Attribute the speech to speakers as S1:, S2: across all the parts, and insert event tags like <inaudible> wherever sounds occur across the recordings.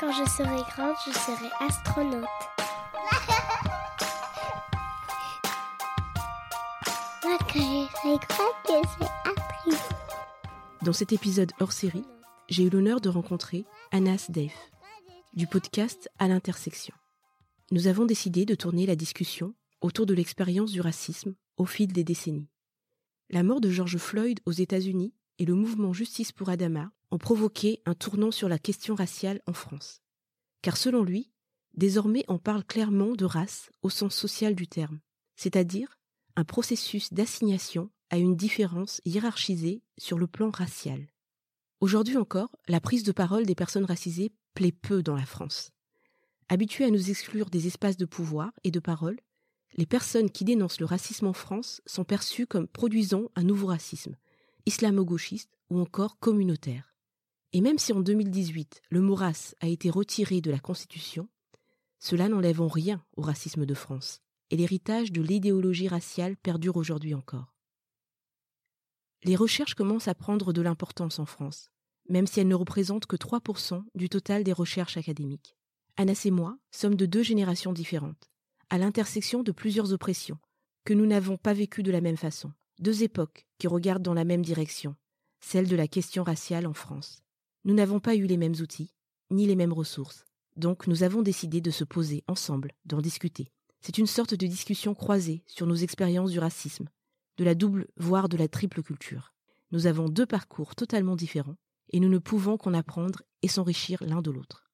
S1: Quand je serai grande, je serai astronaute. <laughs> Moi, quand je serai grande, je serai actrice.
S2: Dans cet épisode hors série, j'ai eu l'honneur de rencontrer Anas Dave, du podcast À l'intersection. Nous avons décidé de tourner la discussion autour de l'expérience du racisme au fil des décennies. La mort de George Floyd aux États-Unis et le mouvement Justice pour Adama ont provoqué un tournant sur la question raciale en France. Car selon lui, désormais on parle clairement de race au sens social du terme, c'est-à-dire un processus d'assignation à une différence hiérarchisée sur le plan racial. Aujourd'hui encore, la prise de parole des personnes racisées plaît peu dans la France. Habituées à nous exclure des espaces de pouvoir et de parole, les personnes qui dénoncent le racisme en France sont perçues comme produisant un nouveau racisme, islamo-gauchiste ou encore communautaire. Et même si en 2018, le mot race a été retiré de la Constitution, cela n'enlève en rien au racisme de France, et l'héritage de l'idéologie raciale perdure aujourd'hui encore. Les recherches commencent à prendre de l'importance en France, même si elles ne représentent que 3% du total des recherches académiques. Anas et moi sommes de deux générations différentes, à l'intersection de plusieurs oppressions, que nous n'avons pas vécues de la même façon, deux époques qui regardent dans la même direction, celle de la question raciale en France. Nous n'avons pas eu les mêmes outils, ni les mêmes ressources, donc nous avons décidé de se poser ensemble, d'en discuter. C'est une sorte de discussion croisée sur nos expériences du racisme, de la double, voire de la triple culture. Nous avons deux parcours totalement différents, et nous ne pouvons qu'en apprendre et s'enrichir l'un de l'autre.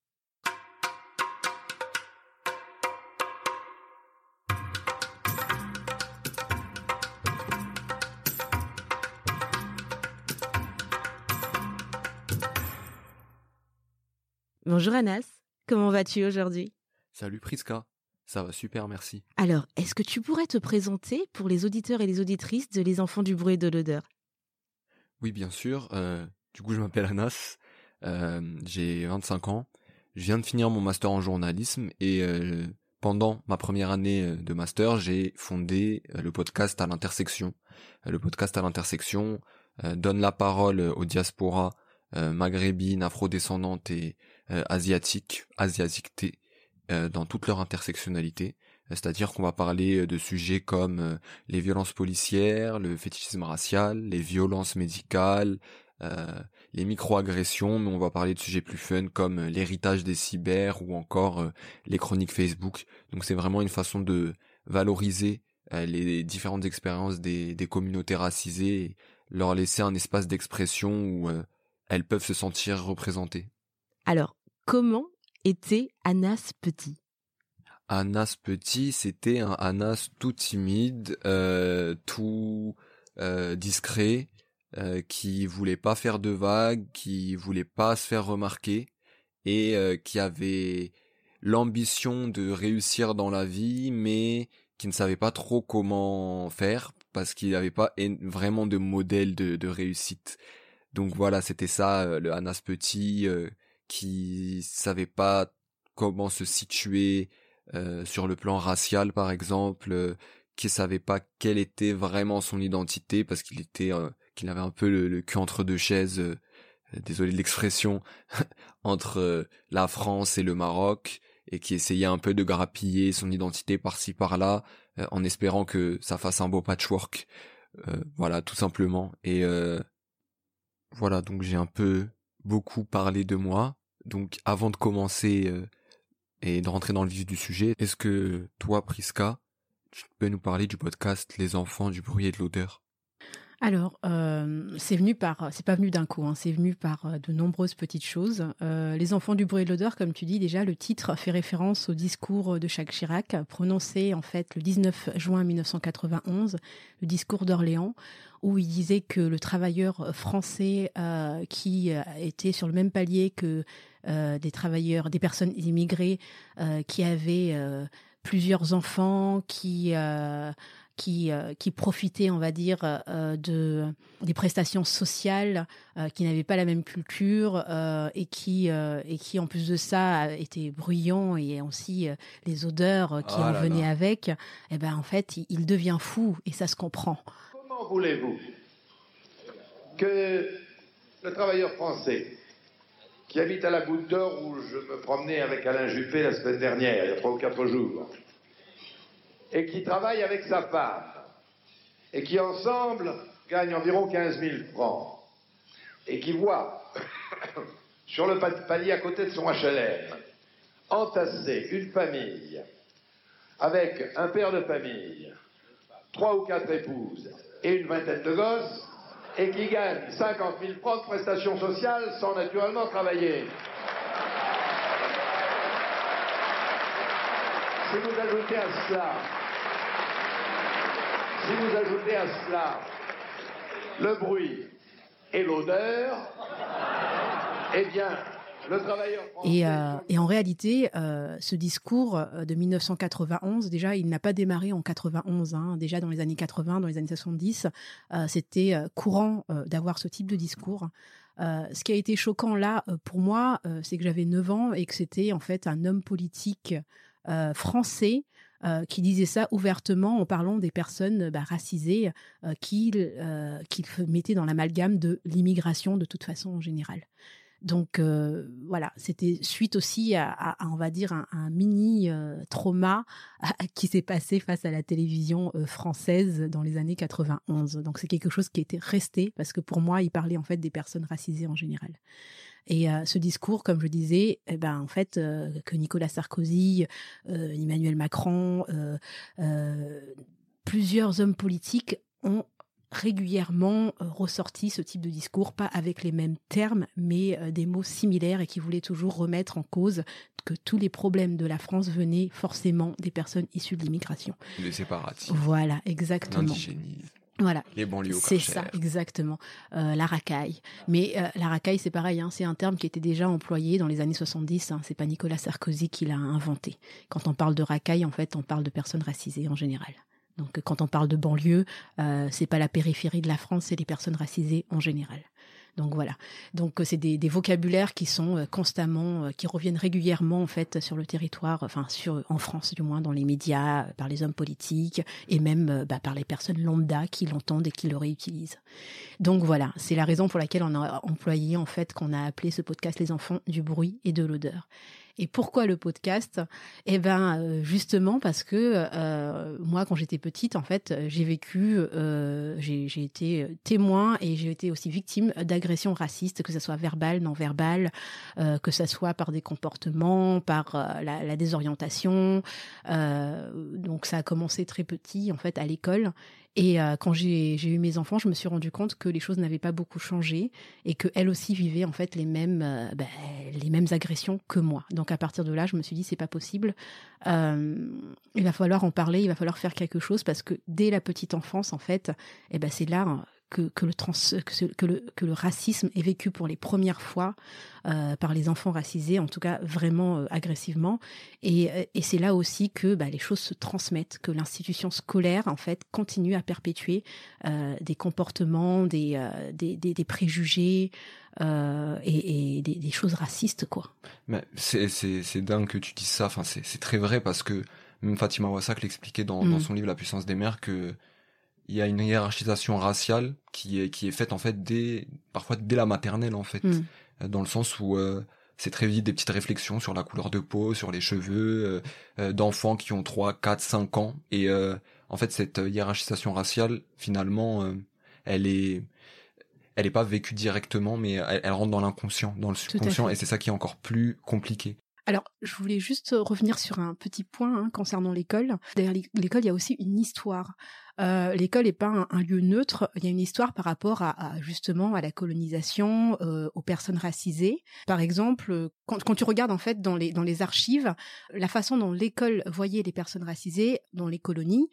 S2: Bonjour Anas, comment vas-tu aujourd'hui?
S3: Salut Priska, ça va super, merci.
S2: Alors, est-ce que tu pourrais te présenter pour les auditeurs et les auditrices de Les Enfants du bruit et de l'odeur?
S3: Oui, bien sûr. euh, du coup, je m'appelle Anas, euh, j'ai 25 ans. Je viens de finir mon master en journalisme et euh, pendant ma première année de master, j'ai fondé le podcast à l'intersection. Le podcast à l'intersection donne la parole aux diasporas maghrébines, afrodescendantes et euh, asiatiques, asiatiques euh, dans toute leur intersectionnalité. Euh, C'est-à-dire qu'on va parler euh, de sujets comme euh, les violences policières, le fétichisme racial, les violences médicales, euh, les micro-agressions, mais on va parler de sujets plus fun comme l'héritage des cyber ou encore les chroniques Facebook. Donc c'est vraiment une façon de valoriser les différentes expériences des, des communautés racisées leur laisser un espace d'expression où elles peuvent se sentir représentées.
S2: Alors, comment était Anas petit?
S3: Anas petit, c'était un Anas tout timide, euh, tout euh, discret, euh, qui voulait pas faire de vagues, qui voulait pas se faire remarquer et euh, qui avait l'ambition de réussir dans la vie, mais qui ne savait pas trop comment faire parce qu'il n'avait pas en- vraiment de modèle de, de réussite. Donc voilà, c'était ça, le Anas petit, qui savait pas comment se situer euh, sur le plan racial par exemple, euh, qui savait pas quelle était vraiment son identité parce qu'il était, euh, qu'il avait un peu le, le cul entre deux chaises. euh, euh, désolé de l'expression, <laughs> entre euh, la France et le Maroc, et qui essayait un peu de grappiller son identité par-ci par-là, en espérant que ça fasse un beau patchwork. Voilà, tout simplement. Et voilà, donc j'ai un peu beaucoup parlé de moi. Donc avant de commencer euh, et de rentrer dans le vif du sujet, est-ce que toi, Priska, tu peux nous parler du podcast Les enfants du bruit et de l'odeur?
S4: Alors, euh, c'est venu par, c'est pas venu d'un coup, hein, c'est venu par euh, de nombreuses petites choses. Euh, les enfants du bruit et de l'odeur, comme tu dis déjà, le titre fait référence au discours de Jacques Chirac, prononcé en fait le 19 juin 1991, le discours d'Orléans, où il disait que le travailleur français qui était sur le même palier que des travailleurs, des personnes immigrées qui avaient plusieurs enfants, qui qui, euh, qui profitaient, on va dire, euh, de des prestations sociales, euh, qui n'avaient pas la même culture et qui et qui en plus de ça étaient bruyants et aussi les odeurs qui oh en venaient avec. Et eh ben en fait, il, devient fou et ça se comprend.
S5: Comment voulez-vous que le travailleur français qui habite à la Goutte d'Or où je me promenais avec Alain Juppé la semaine dernière, il y a trois ou quatre jours, et qui travaille avec sa femme et qui ensemble gagne environ 15 000 francs et qui voit <coughs> sur le palier à côté de son HLM entasser une famille avec un père de famille, trois ou quatre épouses et une vingtaine de gosses et qui gagne 50 000 francs de prestations sociales sans naturellement travailler. Si vous ajoutez à cela, si vous ajoutez à cela le bruit et l'odeur, eh bien, le travailleur
S4: et, euh, et, en réalité, euh, ce discours euh, de 1991, déjà, il n'a pas démarré en 91. Hein, déjà dans les années 80, dans les années 70, euh, c'était courant d'avoir ce type de discours. ce qui a été choquant là, pour moi, c'est que j'avais 9 ans et que c'était en fait un homme politique français euh, qui disait ça ouvertement en parlant des personnes bah, racisées euh, qu'il mettait dans l'amalgame de l'immigration de toute façon en général. Donc voilà, c'était suite aussi à, on va dire un, mini trauma <laughs> qui s'est passé face à la télévision française dans les années 91. Donc c'est quelque chose qui était resté parce que pour moi, il parlait en fait des personnes racisées en général. Et euh, ce discours, comme je disais, eh ben en fait euh, que Nicolas Sarkozy, euh, Emmanuel Macron, plusieurs hommes politiques ont régulièrement ressorti ce type de discours, pas avec les mêmes termes, mais des mots similaires et qui voulaient toujours remettre en cause que tous les problèmes de la France venaient forcément des personnes issues de l'immigration.
S3: Les séparatistes.
S4: Voilà, exactement. Voilà.
S3: Les banlieues
S4: C'est ça, exactement. Euh, la racaille. Mais euh, la racaille, c'est pareil, hein, c'est un terme qui était déjà employé dans les années 70. Hein, c'est pas Nicolas Sarkozy qui l'a inventé. Quand on parle de racaille, en fait, on parle de personnes racisées en général. Donc, quand on parle de banlieue, euh, c'est pas la périphérie de la France, c'est les personnes racisées en général. Donc voilà. Donc euh, c'est des, vocabulaires qui sont euh, constamment, euh, qui reviennent régulièrement en fait sur le territoire, enfin sur en France du moins dans les médias, par les hommes politiques et même bah, par les personnes lambda qui l'entendent et qui le réutilisent. Donc voilà, c'est la raison pour laquelle on a employé en fait qu'on a appelé ce podcast les enfants du bruit et de l'odeur. Et pourquoi le podcast? Eh ben euh, justement parce que euh, moi, quand j'étais petite, en fait, j'ai vécu, euh, j'ai été témoin et j'ai été aussi victime d'agressions racistes, que ce soit verbales, non verbales, que ce soit par des comportements, par la, la, désorientation. donc ça a commencé très petit, en fait, à l'école. Et euh, quand j'ai eu mes enfants, je me suis rendu compte que les choses n'avaient pas beaucoup changé et que elle aussi vivait en fait les mêmes euh, ben, les mêmes agressions que moi. Donc à partir de là, je me suis dit c'est pas possible. Euh, il va falloir en parler, il va falloir faire quelque chose parce que dès la petite enfance en fait, eh ben c'est là que, que, le trans, que, le, que le racisme est vécu pour les premières fois euh, par les enfants racisés, en tout cas vraiment euh, agressivement. Et, euh, et c'est là aussi que bah, les choses se transmettent, que l'institution scolaire en fait continue à perpétuer euh, des comportements, des, des, des, des, préjugés. et, et des, des, choses racistes quoi.
S3: Mais c'est c'est dingue que tu dises ça. Enfin c'est c'est très vrai parce que même Fatima Wassak l'expliquait dans, dans mm. son livre La puissance des mères que il y a une hiérarchisation raciale qui est qui est faite en fait dès parfois dès la maternelle en fait hmm. euh, dans le sens où euh, c'est très vite des petites réflexions sur la couleur de peau, sur les cheveux euh, d'enfants qui ont 3, 4, 5 ans et en fait cette hiérarchisation raciale finalement elle est elle est pas vécue directement mais elle, rentre dans l'inconscient, dans le subconscient et c'est ça qui est encore plus compliqué.
S4: Alors, je voulais juste revenir sur un petit point hein, concernant l'école. Derrière l'école, il y a aussi une histoire. Euh, l'école n'est pas un, lieu neutre. Il y a une histoire par rapport à, justement à la colonisation, euh, aux personnes racisées. Par exemple, quand, quand, tu regardes en fait dans les dans les archives, la façon dont l'école voyait les personnes racisées dans les colonies,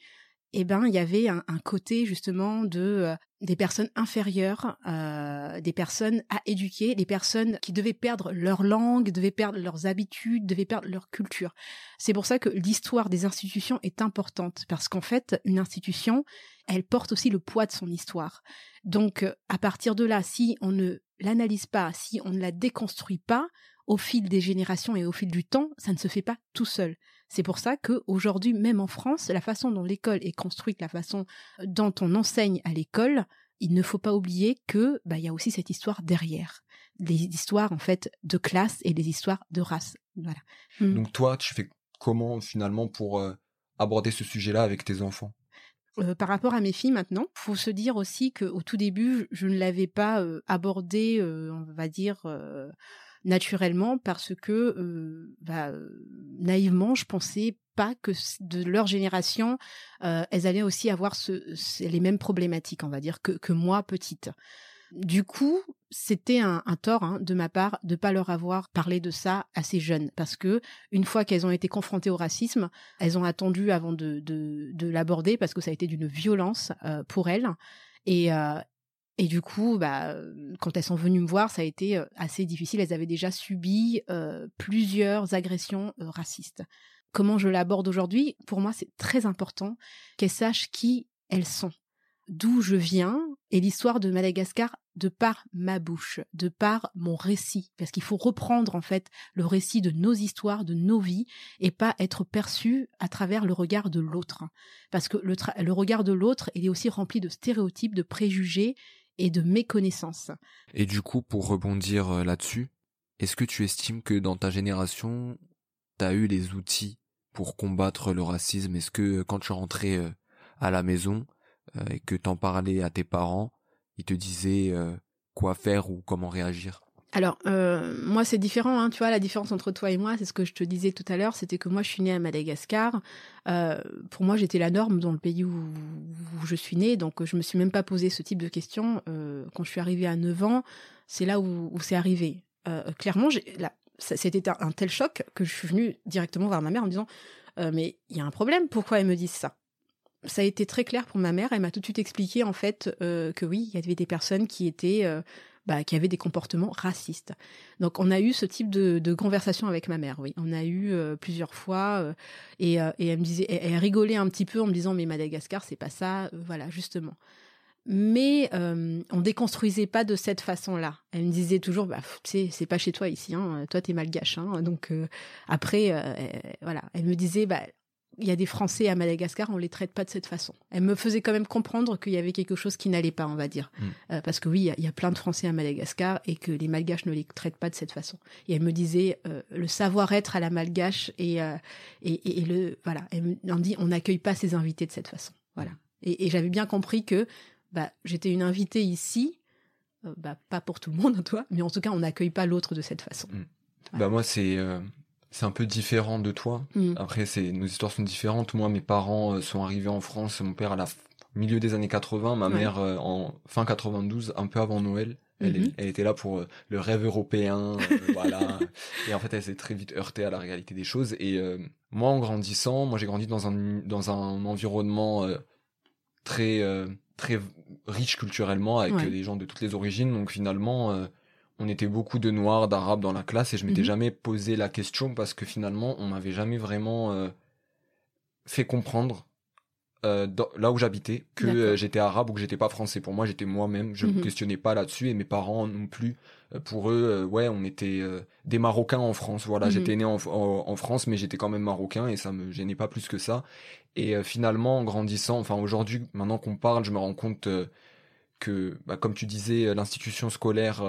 S4: eh ben il y avait un, côté justement de euh, des personnes inférieures, euh, des personnes à éduquer, des personnes qui devaient perdre leur langue, devaient perdre leurs habitudes, devaient perdre leur culture. C'est pour ça que l'histoire des institutions est importante parce qu'en fait une institution, elle porte aussi le poids de son histoire. Donc à partir de là, si on ne l'analyse pas, si on ne la déconstruit pas, au fil des générations et au fil du temps, ça ne se fait pas tout seul. C'est pour ça que aujourd'hui, même en France, la façon dont l'école est construite, la façon dont on enseigne à l'école, il ne faut pas oublier que bah, il y a aussi cette histoire derrière, des histoires en fait de classe et des histoires de race. Voilà.
S3: Hmm. Donc toi, tu fais comment finalement pour euh, aborder ce sujet-là avec tes enfants?
S4: Euh, par rapport à mes filles maintenant, faut se dire aussi qu'au tout début, je ne l'avais pas euh, abordé, on va dire, naturellement parce que euh, bah, naïvement, je pensais pas que de leur génération, euh, elles allaient aussi avoir ce, les mêmes problématiques, on va dire, que, que moi petite. Du coup, c'était un, un, tort hein, de ma part de pas leur avoir parlé de ça assez jeunes, parce que une fois qu'elles ont été confrontées au racisme, elles ont attendu avant de, de, de l'aborder parce que ça a été d'une violence euh, pour elles. Et, euh, et du coup, bah, quand elles sont venues me voir, ça a été assez difficile. Elles avaient déjà subi plusieurs agressions racistes. Comment je l'aborde aujourd'hui? Pour moi, c'est très important qu'elles sachent qui elles sont, d'où je viens et l'histoire de Madagascar de par ma bouche, de par mon récit, parce qu'il faut reprendre en fait le récit de nos histoires, de nos vies, et pas être perçu à travers le regard de l'autre, parce que le regard de l'autre, il est aussi rempli de stéréotypes, de préjugés et de méconnaissance.
S3: Et du coup, pour rebondir euh, là-dessus, est-ce que tu estimes que dans ta génération, tu as eu les outils pour combattre le racisme? Est-ce que quand tu rentrais euh, à la maison euh, et que t'en parlais à tes parents, ils te disaient quoi faire ou comment réagir?
S4: Alors, euh, moi, c'est différent. Hein, tu vois, la différence entre toi et moi, c'est ce que je te disais tout à l'heure, c'était que moi, je suis née à Madagascar. Euh, pour moi, j'étais la norme dans le pays où, je suis née, donc je me suis même pas posé ce type de questions. Euh, quand je suis arrivée à 9 ans, c'est là où, c'est arrivé. clairement, c'était un, tel choc que je suis venue directement voir ma mère en me disant Mais il y a un problème, pourquoi elle me disent ça? Ça a été très clair pour ma mère. Elle m'a tout de suite expliqué en fait que oui, il y avait des personnes qui étaient bah, qui avaient des comportements racistes. Donc on a eu ce type de, de conversation avec ma mère, oui. On a eu euh, plusieurs fois euh, et, euh, et, elle me disait, elle, rigolait un petit peu en me disant mais Madagascar c'est pas ça, voilà justement. Mais on déconstruisait pas de cette façon-là. Elle me disait toujours, bah, c'est pas chez toi ici, hein, toi t'es malgache. Hein, donc après, voilà, elle me disait, bah, il y a des Français à Madagascar, on les traite pas de cette façon. Elle me faisait quand même comprendre qu'il y avait quelque chose qui n'allait pas, on va dire. Mm. Euh, parce que oui, il y, a plein de Français à Madagascar et que les Malgaches ne les traitent pas de cette façon. Et elle me disait euh, le savoir-être à la Malgache et, euh, et, et, le voilà. Elle me dit on n'accueille pas ses invités de cette façon. Voilà. Et, j'avais bien compris que bah j'étais une invitée ici, bah pas pour tout le monde, <laughs> toi, mais en tout cas on n'accueille pas l'autre de cette façon.
S3: Mm. Bah moi c'est c'est un peu différent de toi. Mm. Après, c'est nos histoires sont différentes. Moi, mes parents euh, sont arrivés en France. Mon père à la milieu des années 80, ma mère euh, en fin 92, un peu avant Noël. Elle, mm-hmm. elle était là pour euh, le rêve européen, <laughs> voilà. Et en fait, elle s'est très vite heurtée à la réalité des choses. Et moi, en grandissant, moi, j'ai grandi dans un dans un environnement très très riche culturellement avec des gens de toutes les origines. Donc finalement on était beaucoup de noirs, d'arabes dans la classe et je m'étais mhm. jamais posé la question parce que finalement on m'avait jamais vraiment euh, fait comprendre euh, là où j'habitais que euh, j'étais arabe ou que j'étais pas français. Pour moi j'étais moi-même, je ne me mhm. questionnais pas là-dessus et mes parents non plus. pour eux, ouais, on était des Marocains en France. Voilà, mhm. j'étais né en, France mais j'étais quand même marocain et ça me gênait pas plus que ça. Et finalement en grandissant, enfin aujourd'hui maintenant qu'on parle, je me rends compte que, bah, comme tu disais, l'institution scolaire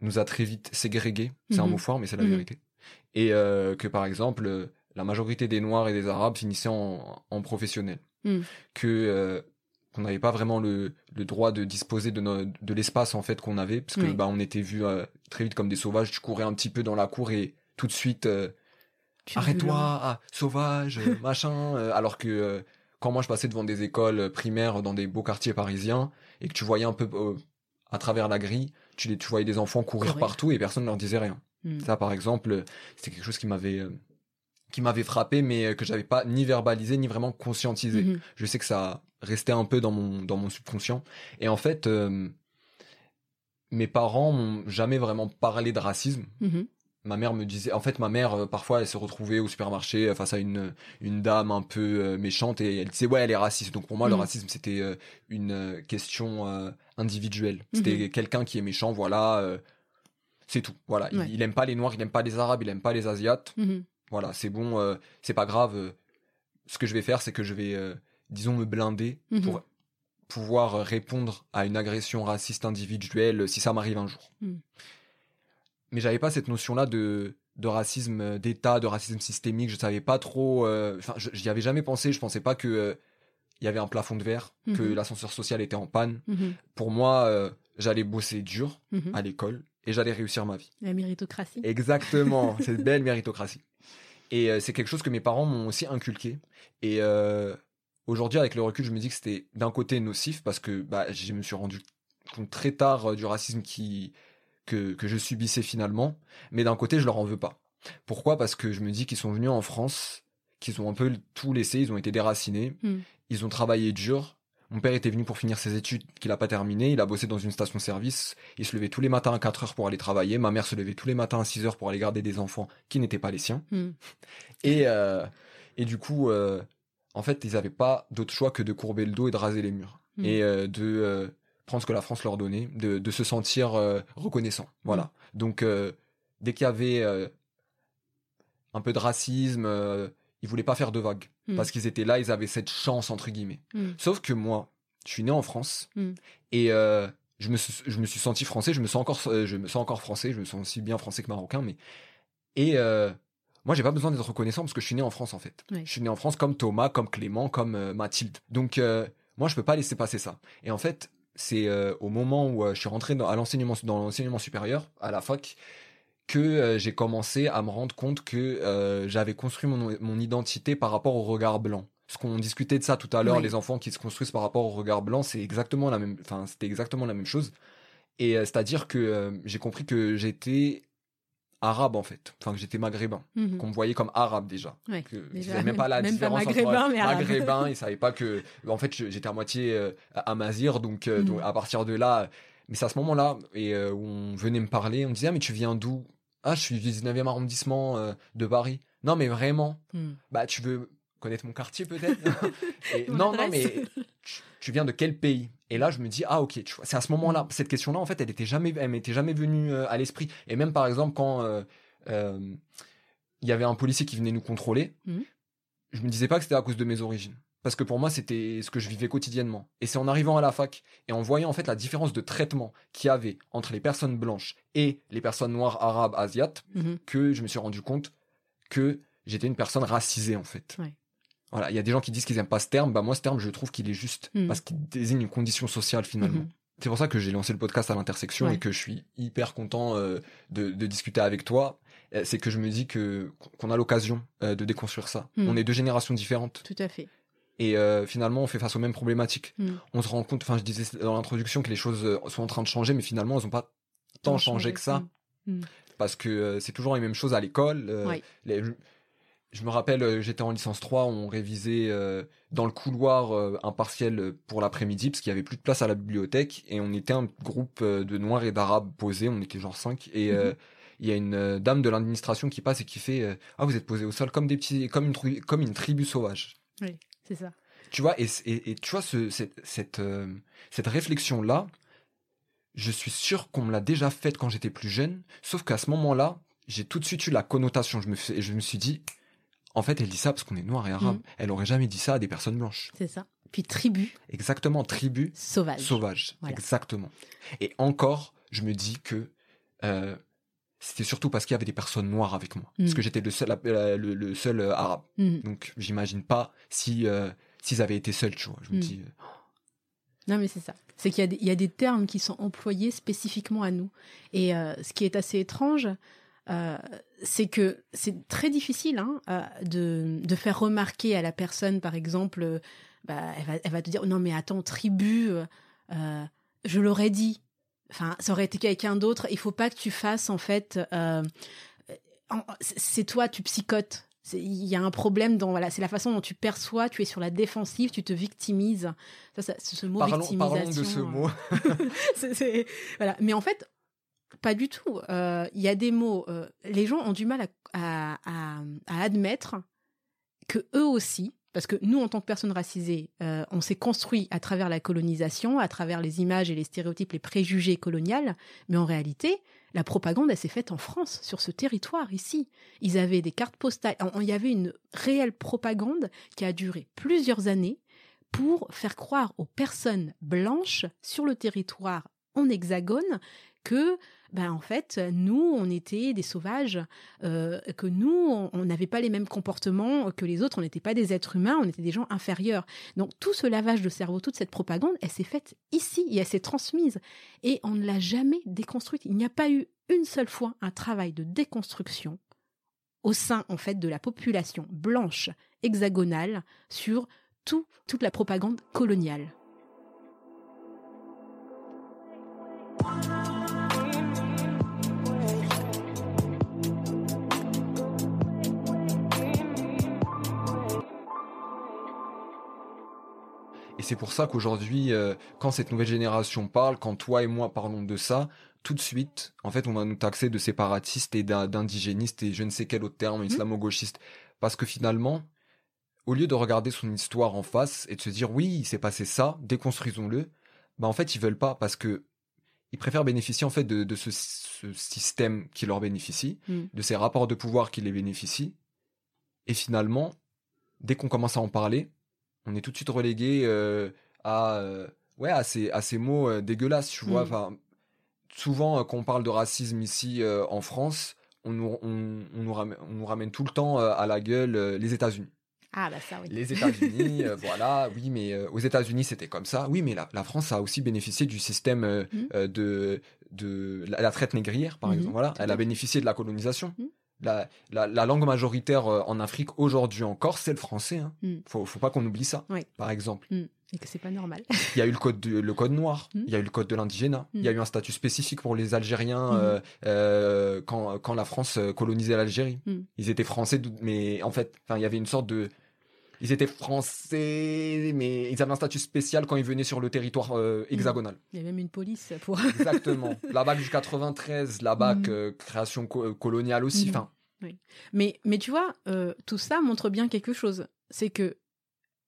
S3: nous a très vite ségrégués. C'est un mhm. mot fort, mais c'est la mhm. vérité. Et euh, que par exemple, la majorité des Noirs et des Arabes finissaient en, en professionnel. Mhm. Que euh, qu'on n'avait pas vraiment le, le, droit de disposer de, de l'espace en fait qu'on avait parce que bah on était vu euh, très vite comme des sauvages tu courais un petit peu dans la cour et tout de suite arrête-toi, ah, sauvage, euh, <laughs> machin. euh, alors que euh, quand moi je passais devant des écoles euh, primaires dans des beaux quartiers parisiens et que tu voyais un peu euh, à travers la grille, tu, les, tu voyais des enfants courir partout et personne ne leur disait rien.
S4: Mm.
S3: Ça, par exemple, c'était quelque chose qui m'avait euh, qui m'avait frappé, mais euh, que j'avais pas ni verbalisé ni vraiment conscientisé.
S4: Mhm.
S3: Je sais que ça restait un peu dans mon dans mon subconscient. Et en fait, euh, mes parents m'ont jamais vraiment parlé de racisme
S4: Mhm.
S3: Ma mère me disait en fait ma mère euh, parfois elle se retrouvait au supermarché euh, face à une une dame un peu euh, méchante et elle disait ouais elle est raciste donc pour moi le
S4: Mhm.
S3: racisme c'était une question individuelle c'était
S4: Mhm.
S3: quelqu'un qui est méchant voilà c'est tout voilà il-
S4: Ouais.
S3: il, aime pas les noirs il aime pas les arabes il aime pas les asiates
S4: Mhm.
S3: voilà c'est bon c'est pas grave ce que je vais faire c'est que je vais disons me blinder
S4: Mhm.
S3: pour pouvoir répondre à une agression raciste individuelle si ça m'arrive un jour. Mais j'avais pas cette notion-là de, de racisme euh, d'État, de racisme systémique. Je savais pas trop. euh, Enfin, je- j'y avais jamais pensé. Je pensais pas que euh, il y avait un plafond de verre, que
S4: Mhm.
S3: l'ascenseur social était en panne.
S4: Mhm.
S3: Pour moi, euh, j'allais bosser dur
S4: Mhm.
S3: à l'école et j'allais réussir ma vie.
S4: La méritocratie.
S3: Exactement, <laughs> cette belle méritocratie. Et euh, c'est quelque chose que mes parents m'ont aussi inculqué. Et euh, aujourd'hui, avec le recul, je me dis que c'était d'un côté nocif parce que bah, je me suis rendu compte très tard euh, du racisme qui, que, que je subissais finalement. Mais d'un côté, je leur en veux pas. Pourquoi? Parce que je me dis qu'ils sont venus en France, qu'ils ont un peu tout laissé, ils ont été déracinés,
S4: Mm.
S3: ils ont travaillé dur. Mon père était venu pour finir ses études qu'il n'a pas terminé. Il a bossé dans une station-service. Il se levait tous les matins à 4 heures pour aller travailler. Ma mère se levait tous les matins à 6 heures pour aller garder des enfants qui n'étaient pas les siens.
S4: Mm.
S3: Et, euh, et du coup, euh, en fait, ils n'avaient pas d'autre choix que de courber le dos et de raser les murs.
S4: Mm.
S3: Et euh, de prendre ce que la France leur donnait, de, de se sentir euh, reconnaissant. Voilà. Donc, euh, dès qu'il y avait euh, un peu de racisme, ils voulaient pas faire de vagues.
S4: Mm.
S3: Parce qu'ils étaient là, ils avaient cette chance, entre guillemets.
S4: Mm.
S3: Sauf que moi, je suis né en France
S4: Mm.
S3: et je, me suis, je me suis senti français, je me sens encore, je me sens encore français, je me sens aussi bien français que marocain, mais et moi j'ai pas besoin d'être reconnaissant parce que je suis né en France en fait. Je suis né en France comme Thomas, comme Clément, comme Mathilde. Donc moi je peux pas laisser passer ça. Et en fait c'est euh, au moment où euh, je suis rentré dans, à l'enseignement dans l'enseignement supérieur à la fac que euh, j'ai commencé à me rendre compte que j'avais construit mon, mon identité par rapport au regard blanc. Ce qu'on discutait de ça tout à l'heure,
S4: Oui.
S3: les enfants qui se construisent par rapport au regard blanc, c'est exactement la même, enfin c'était exactement la même chose. Et c'est-à-dire que j'ai compris que j'étais arabe en fait, enfin que j'étais maghrébin,
S4: Mhm.
S3: qu'on me voyait comme arabe déjà.
S4: Ouais,
S3: Que ils
S4: déjà,
S3: savaient même pas la <laughs>
S4: même pas
S3: différence
S4: maghrébin,
S3: entre
S4: mais arabe.
S3: maghrébin, <laughs> ils savaient pas que en fait j'étais à moitié euh, amazir donc, euh,
S4: Mhm.
S3: donc à partir de là mais c'est à ce moment-là et euh, où on venait me parler, on me disait ah mais tu viens d'où? Ah je suis du 19e arrondissement euh, de Paris. Non mais vraiment
S4: Mm.
S3: Bah tu veux connaître mon quartier peut-être? <laughs> Non non mais tu, tu viens de quel pays? Et là je me dis ah ok tu vois c'est à ce moment-là cette question-là en fait elle était jamais elle m'était jamais venue euh, à l'esprit et même par exemple quand euh, euh, il y avait un policier qui venait nous contrôler,
S4: Mhm.
S3: je me disais pas que c'était à cause de mes origines. Parce que pour moi, c'était ce que je vivais quotidiennement. Et c'est en arrivant à la fac et en voyant en fait la différence de traitement qu'il y avait entre les personnes blanches et les personnes noires, arabes, asiates,
S4: Mhm.
S3: que je me suis rendu compte que j'étais une personne racisée en fait.
S4: Ouais.
S3: Voilà, il y a des gens qui disent qu'ils aiment pas ce terme, bah moi ce terme je trouve qu'il est juste
S4: Mhm.
S3: parce qu'il désigne une condition sociale finalement.
S4: Mhm.
S3: C'est pour ça que j'ai lancé le podcast à l'intersection
S4: Ouais.
S3: et que je suis hyper content euh, de, de discuter avec toi. Euh, C'est que je me dis que qu'on a l'occasion euh, de déconstruire ça.
S4: Mm.
S3: On est deux générations différentes
S4: Tout à fait.
S3: et euh, finalement on fait face aux mêmes problématiques. On se rend compte, enfin je disais dans l'introduction que les choses sont en train de changer, mais finalement elles n'ont pas tant changé que ça parce que c'est toujours les mêmes choses à l'école.
S4: Ouais.
S3: les- je, me rappelle, euh, j'étais en licence 3, on révisait euh, dans le couloir euh, un partiel pour l'après-midi parce qu'il y avait plus de place à la bibliothèque et on était un groupe de noirs et d'arabes posés, on était genre 5 et euh, il y a une dame de l'administration qui passe et qui fait ah vous êtes posés au sol comme des petits comme une tri- comme une tribu sauvage.
S4: C'est ça.
S3: Tu vois, et, et, et tu vois, ce, cette, cette, cette réflexion-là, je suis sûr qu'on me l'a déjà faite quand j'étais plus jeune, sauf qu'à ce moment-là, j'ai tout de suite eu la connotation. Je me, je me suis dit, en fait, elle dit ça parce qu'on est noir et arabe.
S4: Mhm.
S3: Elle aurait jamais dit ça à des personnes blanches.
S4: C'est ça. Puis tribu
S3: Exactement, tribu
S4: sauvage.
S3: sauvage.
S4: Voilà.
S3: Exactement. Et encore, je me dis que euh, c'était surtout parce qu'il y avait des personnes noires avec moi. Parce
S4: Mhm.
S3: que j'étais le seul, le, le seul euh, arabe.
S4: Mhm.
S3: Donc, j'imagine pas si euh, s'ils avaient été seuls, tu vois. Je me
S4: Mhm.
S3: dis, euh,
S4: Non, mais c'est ça. C'est qu'il y, a des- il y a des termes qui sont employés spécifiquement à nous. Et ce qui est assez étrange, c'est que c'est très difficile hein, de, de, faire remarquer à la personne, par exemple, bah, elle, va, elle, va, te dire non mais attends tribu, je l'aurais dit. Enfin, ça aurait été quelqu'un d'autre. Il faut pas que tu fasses en fait. c'est toi, tu psychotes il y a un problème dans voilà, c'est la façon dont tu perçois, tu es sur la défensive, tu te victimises. Ça, ça ce mot
S3: parlons,
S4: victimisation.
S3: Parlons de ce mot. <laughs>
S4: voilà, mais en fait, pas du tout. Euh, il y a des mots. Euh, les gens ont du mal à, admettre que eux aussi, parce que nous, en tant que personnes racisées, euh, on s'est construit à travers la colonisation, à travers les images et les stéréotypes, les préjugés coloniales, mais en réalité, la propagande, elle s'est faite en France, sur ce territoire ici. Ils avaient des cartes postales. Il y avait une réelle propagande qui a duré plusieurs années pour faire croire aux personnes blanches sur le territoire en hexagone que ben en fait nous on était des sauvages euh, que nous on n'avait pas les mêmes comportements que les autres. On n'était pas des êtres humains on était des gens inférieurs. Donc tout ce lavage de cerveau toute cette propagande elle s'est faite ici et elle s'est transmise. Et on ne l'a jamais déconstruite. Il n'y a pas eu une seule fois un travail de déconstruction au sein en fait de la population blanche hexagonale sur tout, toute la propagande coloniale.
S3: C'est pour ça qu'aujourd'hui, euh, quand cette nouvelle génération parle, quand toi et moi parlons de ça, tout de suite, en fait, on va nous taxer de séparatistes et d'indigénistes et je ne sais quel autre terme, mmh. islamo-gauchistes. Parce que finalement, au lieu de regarder son histoire en face et de se dire oui, il s'est passé ça, déconstruisons-le, bah en fait, ils veulent pas parce que ils préfèrent bénéficier en fait de, de ce, ce, système qui leur bénéficie, mmh. de ces rapports de pouvoir qui les bénéficient. Et finalement, dès qu'on commence à en parler, on est tout de suite relégué euh, à euh, ouais à ces à ces mots euh, dégueulasses tu vois mm. enfin souvent quand on parle de racisme ici en France on nous on, nous ramène, on nous ramène tout le temps à la gueule les États-Unis
S4: ah bah ça oui.
S3: Les États-Unis, <laughs> voilà, oui, mais aux États-Unis c'était comme ça. Oui, mais la, la, France a aussi bénéficié du système mm. de de la, traite négrière, par mm-hmm. exemple. Voilà, elle a bénéficié de la colonisation. Mm la, la, langue majoritaire euh, en Afrique aujourd'hui encore, c'est le français. Hein. Mm. Faut, faut pas qu'on oublie ça, par exemple.
S4: Mm. Et que c'est pas normal. <laughs>
S3: il y a eu le code, le code noir, mm. il y a eu le code de l'indigénat, il y a eu un statut spécifique pour les Algériens euh, euh, quand, quand la France colonisait l'Algérie. Ils étaient français, mais en fait, il y avait une sorte de ils étaient français, mais ils avaient un statut spécial quand ils venaient sur le territoire hexagonal.
S4: Il y a même une police pour.
S3: Exactement. <laughs> La BAC du 93, la BAC création coloniale aussi. Enfin,
S4: mais, mais tu vois, euh, tout ça montre bien quelque chose. C'est que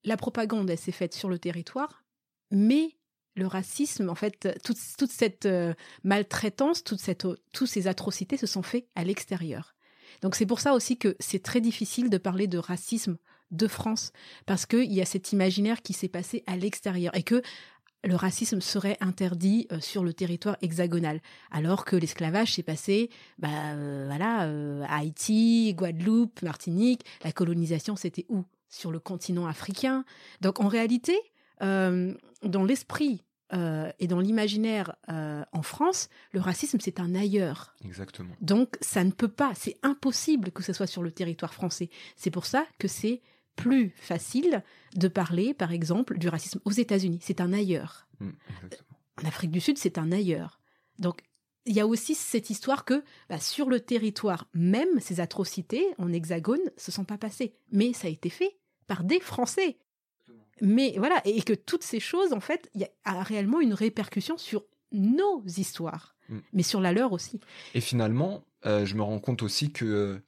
S4: la propagande, elle s'est faite sur le territoire, mais le racisme, en fait, toute, toute cette euh, maltraitance, toute cette, toutes ces atrocités se sont faites à l'extérieur. Donc c'est pour ça aussi que c'est très difficile de parler de racisme de France, parce qu'il y a cet imaginaire qui s'est passé à l'extérieur, et que le racisme serait interdit euh, sur le territoire hexagonal, alors que l'esclavage s'est passé, bah euh, voilà, euh, Haïti, Guadeloupe, Martinique. La colonisation, c'était où? Sur le continent africain. Donc en réalité, dans l'esprit et dans l'imaginaire en France, le racisme c'est un ailleurs.
S3: Exactement.
S4: Donc ça ne peut pas, c'est impossible que ce soit sur le territoire français. C'est pour ça que c'est plus facile de parler, par exemple, du racisme aux États-Unis. C'est un ailleurs. Mm, en Afrique du Sud, c'est un ailleurs. Donc, il y a aussi cette histoire que bah, sur le territoire même, ces atrocités en hexagone se sont pas passées. Mais ça a été fait par des Français. Mais voilà, et que toutes ces choses, en fait, il y a réellement une répercussion sur nos histoires, mm. mais sur la leur aussi.
S3: Et finalement, euh, je me rends compte aussi que euh,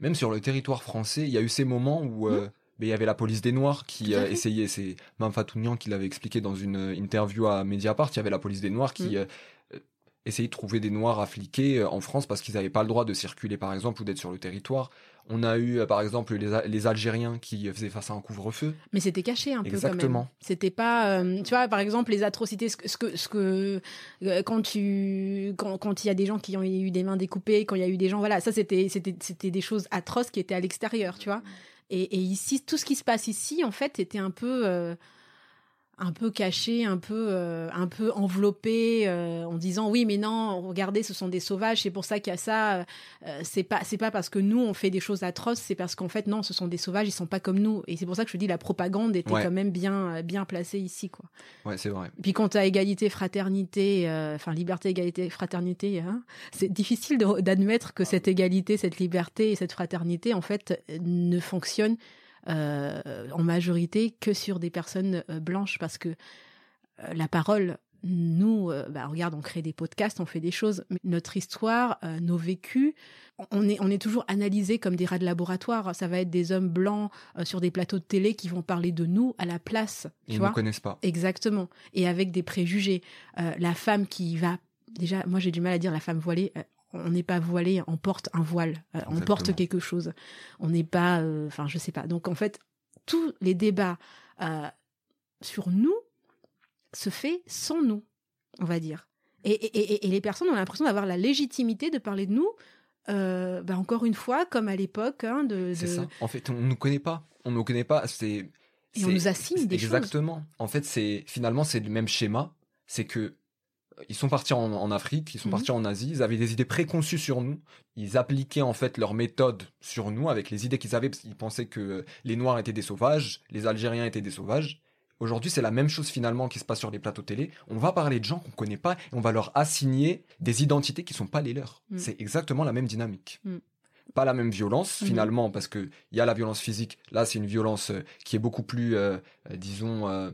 S3: même sur le territoire français, il y a eu ces moments où euh, mm mais il y avait la police des Noirs qui euh, essayait, c'est Mamfatounian qui l'avait expliqué dans une euh, interview à Mediapart, il y avait la police des Noirs qui mm. euh, essayait de trouver des Noirs à fliquer en France parce qu'ils n'avaient pas le droit de circuler par exemple ou d'être sur le territoire. On a eu par exemple les, les Algériens qui faisaient face à un couvre-feu.
S4: Mais c'était caché un peu
S3: Exactement.
S4: quand même. C'était pas, tu vois, par exemple les atrocités, ce que, ce que, quand tu, quand, quand il y a des gens qui ont eu des mains découpées, quand il y a eu des gens, voilà, ça c'était, c'était, c'était des choses atroces qui étaient à l'extérieur, tu vois. Et, ici, tout ce qui se passe ici, en fait, était un peu. Euh, un peu caché, un peu, euh, un peu enveloppé, euh, en disant oui, mais non, regardez, ce sont des sauvages, c'est pour ça qu'il y a ça. Euh, c'est pas, c'est pas parce que nous on fait des choses atroces, c'est parce qu'en fait non, ce sont des sauvages, ils sont pas comme nous. Et c'est pour ça que je dis la propagande était quand même bien, bien placée ici, quoi.
S3: Ouais, c'est vrai.
S4: Et puis quant à égalité, fraternité, enfin liberté, égalité, fraternité, hein, c'est difficile d'admettre que cette égalité, cette liberté et cette fraternité en fait ne fonctionnent euh, en majorité que sur des personnes euh, blanches parce que euh, la parole nous, bah, regarde, on crée des podcasts, on fait des choses, mais notre histoire, nos vécus, on est, on est toujours analysé comme des rats de laboratoire. Ça va être des hommes blancs sur des plateaux de télé qui vont parler de nous à la place.
S3: Ils ne connaissent pas.
S4: Exactement. Et avec des préjugés. la femme qui va, déjà, moi j'ai du mal à dire la femme voilée, on n'est pas voilé, on porte un voile, euh, on porte quelque chose. On n'est pas, euh, enfin, je sais pas. Donc en fait, tous les débats euh, sur nous se fait sans nous, on va dire. Et, les personnes ont l'impression d'avoir la légitimité de parler de nous. Bah, encore une fois, comme à l'époque, hein, de,
S3: C'est ça. En fait, on nous connaît pas. On nous connaît pas. C'est.
S4: Et on nous assigne des
S3: choses. Exactement. En fait, c'est finalement c'est le même schéma. C'est que ils sont partis en, Afrique, ils sont mhm. partis en Asie, ils avaient des idées préconçues sur nous, ils appliquaient en fait leurs méthodes sur nous avec les idées qu'ils avaient, parce qu'ils pensaient que les Noirs étaient des sauvages, les Algériens étaient des sauvages. Aujourd'hui, c'est la même chose finalement qui se passe sur les plateaux télé. On va parler de gens qu'on connaît pas et on va leur assigner des identités qui sont pas les leurs. Mm. C'est exactement la même dynamique. Mm. Pas la même violence mm-hmm. finalement parce que il y a la violence physique. Là, c'est une violence euh, qui est beaucoup plus, euh, euh, disons,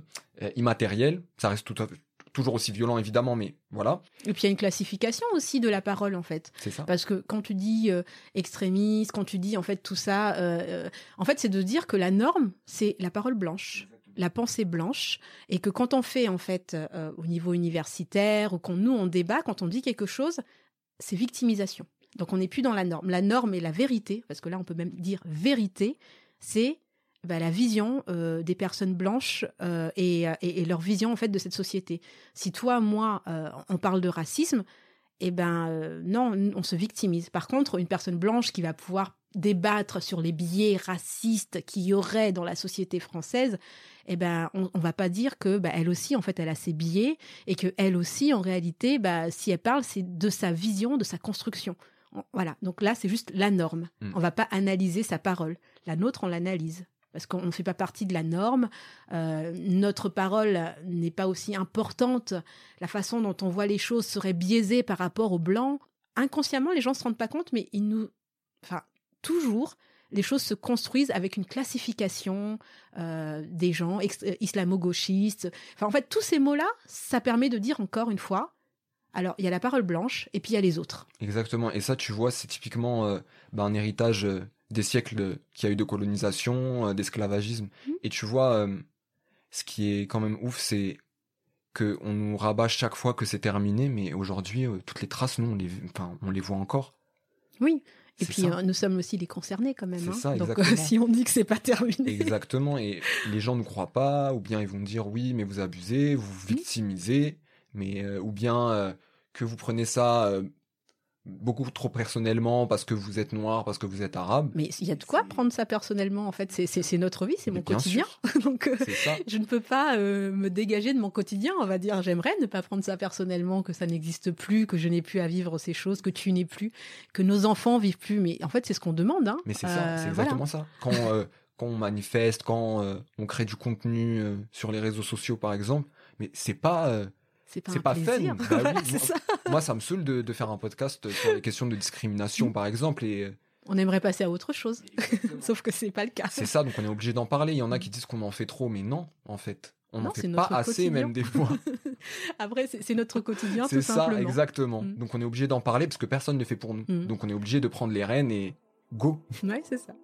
S3: immatérielle. Ça reste tout à, toujours aussi violent évidemment, mais voilà.
S4: Et puis il y a une classification aussi de la parole en fait.
S3: C'est ça.
S4: Parce que quand tu dis euh, extrémiste, quand tu dis en fait tout ça, euh, euh, en fait c'est de dire que la norme c'est la parole blanche. la pensée blanche et que quand on fait en fait au niveau universitaire ou quand nous on débat, quand on dit quelque chose, c'est victimisation. Donc on n'est plus dans la norme. La norme est la vérité, parce que là on peut même dire vérité, c'est bah, la vision euh, des personnes blanches euh, et, et, leur vision en fait de cette société. Si toi, moi, euh, on parle de racisme, eh ben non, on se victimise. Par contre, une personne blanche qui va pouvoir débattre sur les biais racistes qu'il y aurait dans la société française, eh ben on, on va pas dire que bah, elle aussi en fait elle a ses biais et que elle aussi en réalité bah si elle parle c'est de sa vision, de sa construction. Voilà. Donc là c'est juste la norme. Hmm. On va pas analyser sa parole. La nôtre on l'analyse parce qu'on ne fait pas partie de la norme. Euh, notre parole n'est pas aussi importante. La façon dont on voit les choses serait biaisée par rapport aux blancs. Inconsciemment, les gens se rendent pas compte, mais ils nous, enfin, toujours, les choses se construisent avec une classification euh, des gens euh, islamo-gauchistes. Enfin, en fait, tous ces mots-là, ça permet de dire encore une fois. Alors, il y a la parole blanche et puis il y a les autres.
S3: Exactement. Et ça, tu vois, c'est typiquement bah, un héritage des siècles qu'il y a eu de colonisation, euh, d'esclavagisme. Mmh. Et tu vois, euh, ce qui est quand même ouf, c'est que on nous rabat chaque fois que c'est terminé, mais aujourd'hui, euh, toutes les traces, nous, on les, enfin, on les voit encore.
S4: Oui. Et puis nous sommes aussi les concernés quand même. Hein. Ça, Donc si on dit que c'est pas terminé.
S3: Exactement. Et les gens ne croient pas, ou bien ils vont dire oui, mais vous abusez, vous mmh. victimisez, mais ou bien que vous prenez ça beaucoup trop personnellement parce que vous êtes noir, parce que vous êtes arabe.
S4: Mais il y a de quoi prendre ça personnellement en fait. C'est notre vie, c'est mon quotidien. <laughs> Donc euh, je ne peux pas euh, me dégager de mon quotidien. On va dire, j'aimerais ne pas prendre ça personnellement, que ça n'existe plus, que je n'ai plus à vivre ces choses, que tu n'es plus, que nos enfants vivent plus. Mais en fait, c'est ce qu'on demande. Hein.
S3: Mais c'est ça, c'est euh, exactement ça. Quand quand on manifeste, quand on crée du contenu sur les réseaux sociaux par exemple, mais c'est pas
S4: c'est pas, fun. <laughs>
S3: Bah moi, ça me saoule de, faire un podcast sur les questions de discrimination, par exemple, et euh,
S4: on aimerait passer à autre chose, <laughs> sauf que c'est pas le cas.
S3: C'est ça, donc on est obligé d'en parler. Il y en a qui disent qu'on en fait trop, mais non, en fait, on n'en fait pas assez, même des fois. <laughs>
S4: Après, c'est notre quotidien, tout simplement.
S3: C'est ça, exactement. Mm. Donc on est obligé d'en parler parce que personne ne le fait pour nous. Mm. Donc on est obligé de prendre les rênes et go.
S4: Ouais, c'est ça.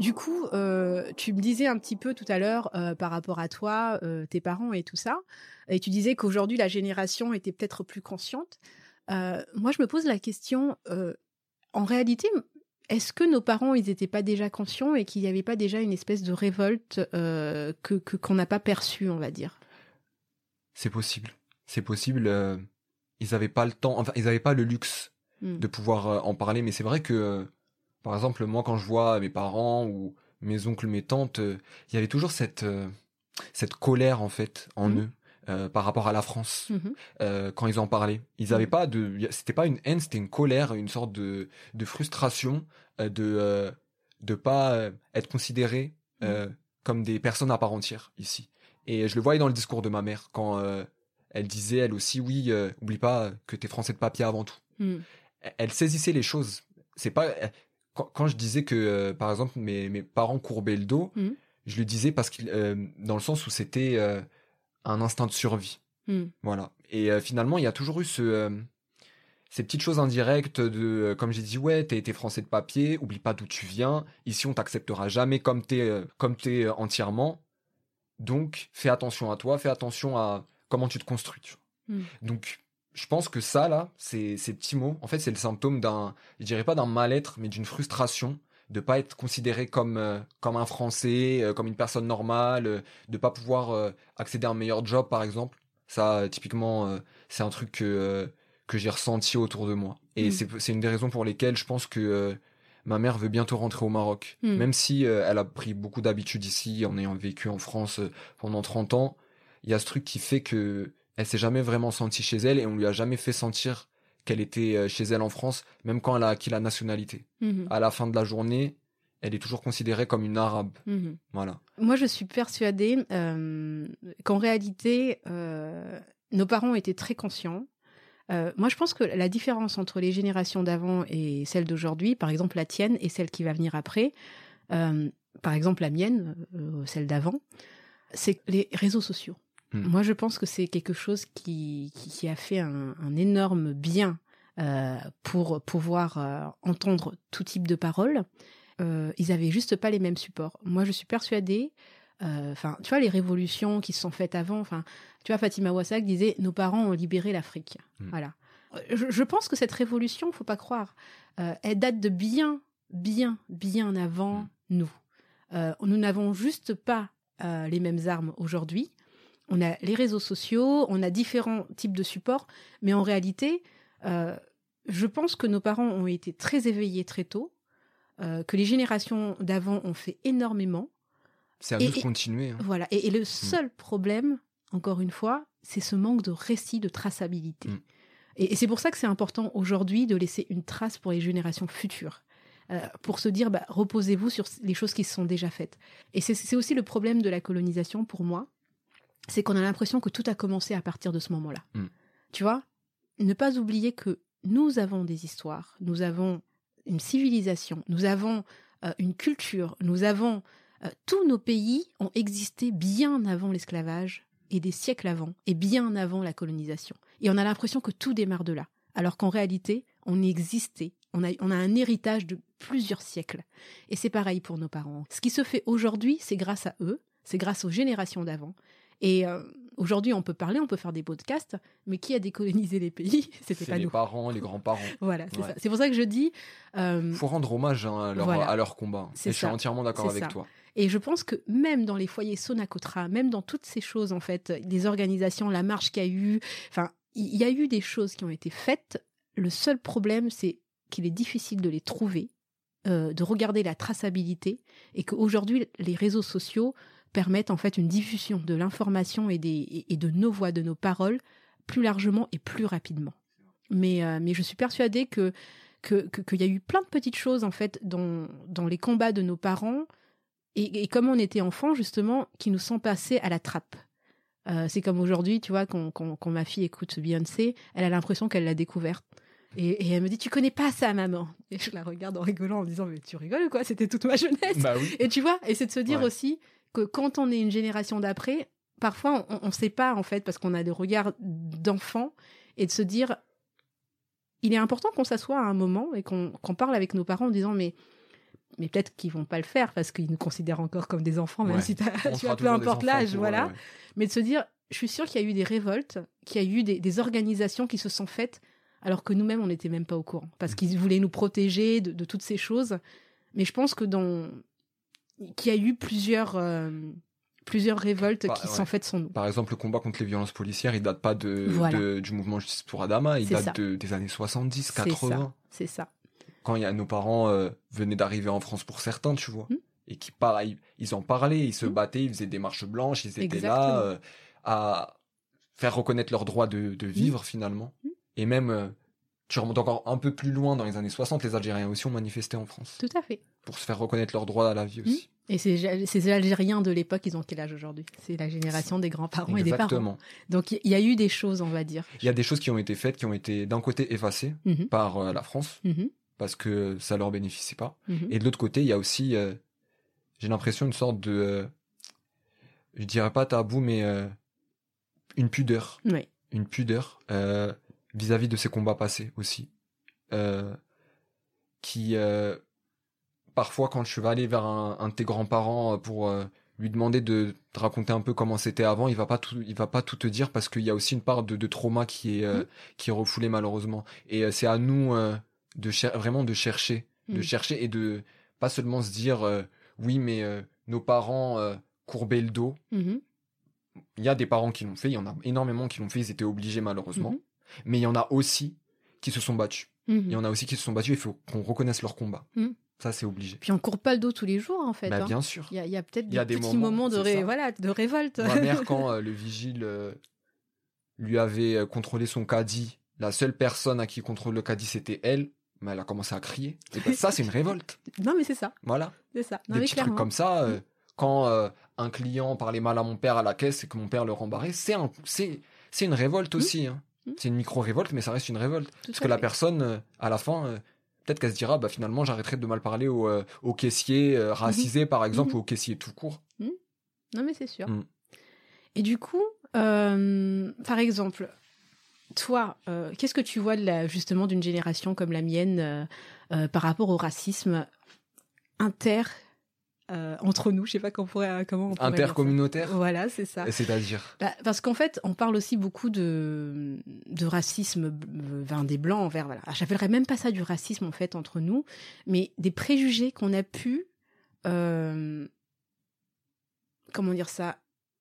S4: Du coup, euh, tu me disais un petit peu tout à l'heure euh, par rapport à toi, euh, tes parents et tout ça, et tu disais qu'aujourd'hui la génération était peut-être plus consciente. moi, je me pose la question, en réalité, est-ce que nos parents, ils n'étaient pas déjà conscients et qu'il n'y avait pas déjà une espèce de révolte que qu'on n'a pas perçue, on va dire?
S3: C'est possible. c'est possible, ils avaient pas le temps, enfin, ils avaient pas le luxe
S4: Mm.
S3: de pouvoir en parler. Mais c'est vrai que, par exemple, moi, quand je vois mes parents ou mes oncles, mes tantes, euh, il y avait toujours cette, euh, cette colère, en fait, en
S4: Mhm.
S3: eux. euh, par rapport à la France euh, quand ils en parlaient ils avaient pas de c'était pas une haine c'était une colère une sorte de de frustration de de pas être considérés comme des personnes à part entière ici et je le voyais dans le discours de ma mère quand elle disait elle aussi oui oublie pas que t'es français de papier avant tout elle saisissait les choses. C'est pas quand, quand je disais que euh, par exemple mes, mes parents courbaient le dos,
S4: Mhm.
S3: je le disais parce qu'il euh, dans le sens où c'était euh, un instinct de survie.
S4: Mm.
S3: Voilà. Et finalement, il y a toujours eu ce ces petites choses indirectes de comme j'ai dit ouais, t'es t'es français de papier, oublie pas d'où tu viens. Ici, on t'acceptera jamais comme t'es comme t'es entièrement. Donc, fais attention à toi, fais attention à comment tu te construis. tu vois.
S4: Mm.
S3: Donc, je pense que ça, là, ces, ces petits mots, en fait, c'est le symptôme d'un, je dirais pas d'un mal-être, mais d'une frustration de pas être considéré comme, euh, comme un Français, euh, comme une personne normale, euh, de pas pouvoir accéder à un meilleur job, par exemple. Ça, typiquement, c'est un truc que, que j'ai ressenti autour de moi. Et
S4: Mm.
S3: c'est, c'est une des raisons pour lesquelles je pense que ma mère veut bientôt rentrer au Maroc.
S4: Mm.
S3: Même si elle a pris beaucoup d'habitudes ici, en ayant vécu en France pendant 30 ans, il y a ce truc qui fait que elle s'est jamais vraiment sentie chez elle et on lui a jamais fait sentir qu'elle était euh, chez elle en France, même quand elle a acquis la nationalité.
S4: Mhm.
S3: À la fin de la journée, elle est toujours considérée comme une arabe.
S4: Mhm.
S3: Voilà.
S4: Moi, je suis persuadée euh, qu'en réalité, euh, nos parents étaient très conscients. Euh, moi, je pense que la différence entre les générations d'avant et celle d'aujourd'hui, par exemple la tienne et celle qui va venir après, par exemple la mienne, celle d'avant, c'est les réseaux sociaux.
S3: Hmm.
S4: Moi, je pense que c'est quelque chose qui, qui, qui a fait un, un énorme bien euh, pour pouvoir euh, entendre tout type de paroles. Euh, ils avaient juste pas les mêmes supports. Moi, je suis persuadée. Enfin, tu vois les révolutions qui se sont faites avant. Enfin, tu vois Fatima Wassak disait nos parents ont libéré l'Afrique.
S3: Hmm.
S4: Voilà. Je, je pense que cette révolution, faut pas croire, elle date de bien, bien, bien avant
S3: Hmm.
S4: nous. Nous n'avons juste pas les mêmes armes aujourd'hui. On a les réseaux sociaux, on a différents types de supports, mais en réalité, euh, je pense que nos parents ont été très éveillés très tôt, euh, que les générations d'avant ont fait énormément.
S3: C'est à nous de continuer. hein.
S4: Voilà. Et, et le seul problème, encore une fois, c'est ce manque de récit, de traçabilité.
S3: Mm.
S4: Et, et c'est pour ça que c'est important aujourd'hui de laisser une trace pour les générations futures. Euh, pour se dire, bah, reposez-vous sur les choses qui se sont déjà faites. Et c'est aussi le problème de la colonisation pour moi, c'est qu'on a l'impression que tout a commencé à partir de ce moment-là.
S3: Mm.
S4: Tu vois Ne pas oublier que nous avons des histoires, nous avons une civilisation, nous avons euh, une culture, nous avons euh, tous nos pays ont existé bien avant l'esclavage et des siècles avant, et bien avant la colonisation. Et on a l'impression que tout démarre de là, alors qu'en réalité, on existait, on a, on a un héritage de plusieurs siècles. Et c'est pareil pour nos parents. Ce qui se fait aujourd'hui, c'est grâce à eux, c'est grâce aux générations d'avant. Et euh, aujourd'hui, on peut parler, on peut faire des podcasts, mais qui a décolonisé les pays? <laughs> C'était pas
S3: les
S4: nous.
S3: parents, les grands-parents.
S4: Voilà, c'est
S3: Ouais.
S4: ça. C'est pour ça que je dis. euh,
S3: Faut rendre hommage hein, à, leur,
S4: Voilà.
S3: à leur combat.
S4: C'est
S3: Et je suis entièrement d'accord avec
S4: ça.
S3: toi.
S4: Et je pense que même dans les foyers Sonacotra, même dans toutes ces choses, en fait, les organisations, la marche qu'il y a eu, enfin, il y a eu des choses qui ont été faites. Le seul problème, c'est qu'il est difficile de les trouver, euh, de regarder la traçabilité, et qu'aujourd'hui, les réseaux sociaux permettent en fait une diffusion de l'information et, des, et, de nos voix, de nos paroles, plus largement et plus rapidement. Mais, euh, mais je suis persuadée que que- que- qu'il y a eu plein de petites choses en fait dans, dans les combats de nos parents et, et comme on était enfants justement qui nous sont passés à la trappe. Euh, c'est comme aujourd'hui, tu vois, quand, quand- quand ma fille écoute Beyoncé, elle a l'impression qu'elle l'a découverte. Et, et elle me dit, tu connais pas ça, maman? Et je la regarde en rigolant, en me disant, mais tu rigoles ou quoi? C'était toute ma jeunesse.
S3: Bah oui.
S4: Et tu vois, et c'est de se dire
S3: Ouais.
S4: aussi que quand on est une génération d'après, parfois on ne sait pas en fait parce qu'on a des regards d'enfants et de se dire, il est important qu'on s'assoie à un moment et qu'on parle avec nos parents en disant mais mais peut-être qu'ils vont pas le faire parce qu'ils nous considèrent encore comme des enfants même
S3: Ouais.
S4: si tu as peu importe l'âge voilà
S3: ouais.
S4: mais de se dire je suis sûre qu'il y a eu des révoltes qu'il y a eu des, des organisations qui se sont faites alors que nous-mêmes on n'était même pas au courant
S3: Mm.
S4: parce qu'ils voulaient nous protéger de, de toutes ces choses mais je pense que dans qu'il y a eu plusieurs euh, plusieurs révoltes
S3: Bah,
S4: qui
S3: ouais.
S4: sont faites sans nous.
S3: Par exemple, le combat contre les violences policières, il date pas de,
S4: Voilà.
S3: de- du mouvement Justice pour Adama, il date
S4: ça.
S3: de- des années 70,
S4: C'est ça.
S3: 80.
S4: C'est ça.
S3: Quand il y a nos parents euh, venaient d'arriver en France pour certains, tu vois.
S4: Mm.
S3: Et qui pareil, ils en parlaient, ils se
S4: Mm.
S3: battaient, ils faisaient des marches blanches, ils étaient
S4: Exactement.
S3: là euh, à faire reconnaître leur droit de, de vivre finalement. Et même, tu remontes encore un peu plus loin dans les années 60, les Algériens aussi ont manifesté en France
S4: Tout à fait.
S3: Pour se faire reconnaître leur droit à la vie aussi.
S4: Et ces, ces Algériens de l'époque, ils ont quel âge aujourd'hui? C'est la génération des grands-parents et des parents.
S3: Exactement.
S4: Donc il y a eu des choses, on va dire.
S3: Il y a des choses qui ont été faites, qui ont été d'un côté effacées
S4: Mhm,
S3: par euh, la France,
S4: mhm,
S3: parce que ça leur bénéficie pas. Et de l'autre côté, il y a aussi, euh, j'ai l'impression, une sorte de, euh, je dirais pas tabou, mais euh, une pudeur,
S4: Ouais.
S3: une pudeur vis-à-vis de ces combats passés aussi, qui parfois quand tu vas aller vers un, un de tes grands-parents euh, pour euh, lui demander de te raconter un peu comment c'était avant, il va pas tout, il va pas tout te dire parce qu'il y a aussi une part de, de trauma qui est euh,
S4: Mhm.
S3: qui est refoulée malheureusement. Et c'est à nous de cher- vraiment de chercher, de
S4: Mhm.
S3: chercher et de pas seulement se dire oui mais nos parents courbaient le dos.
S4: Mhm,
S3: Il y a des parents qui l'ont fait, il y en a énormément qui l'ont fait, ils étaient obligés malheureusement.
S4: Mhm.
S3: Mais il y en a aussi qui se sont battus.
S4: mhm.
S3: Il y en a aussi qui se sont battus, il faut qu'on reconnaisse leur combat. Ça c'est obligé.
S4: Puis on court pas le dos tous les jours, en fait.
S3: Bah,
S4: hein.
S3: bien sûr.
S4: Il y a, peut-être des, petits
S3: moments,
S4: moments, de, ré- voilà, de révolte.
S3: Ma mère, <laughs> quand euh, le vigile euh, lui avait euh, contrôlé son caddie, la seule personne à qui il contrôle le caddie, c'était elle, mais elle a commencé à crier. Et ben, ça, c'est une révolte. <laughs>
S4: non, mais c'est ça.
S3: Voilà.
S4: C'est ça. Non,
S3: Des
S4: mais
S3: petits trucs comme ça. euh, quand un client parlait mal à mon père à la caisse et que mon père le rembarrait, c'est un, c'est, c'est une révolte aussi. hein.
S4: Mhm.
S3: C'est une micro-révolte, mais ça reste une révolte.
S4: Tout
S3: Parce que la personne, à la fin, peut-être qu'elle se dira, bah finalement, j'arrêterai de mal parler au, euh, au caissier euh, racisé, par exemple,
S4: Mhm.
S3: ou au caissier tout court.
S4: Non, mais c'est sûr.
S3: Mm.
S4: Et du coup, euh, par exemple, toi, euh, qu'est-ce que tu vois de la, justement d'une génération comme la mienne euh, euh, par rapport au racisme inter euh, entre nous Je sais pas comment on pourrait, comment on pourrait dire ça.
S3: Intercommunautaire,
S4: Voilà, c'est ça.
S3: c'est-à-dire.
S4: Bah, parce qu'en fait, on parle aussi beaucoup de, de racisme vers des blancs envers. Voilà. Ah, J'appellerais même pas ça du racisme en fait entre nous, mais des préjugés qu'on a pu, euh, comment dire ça,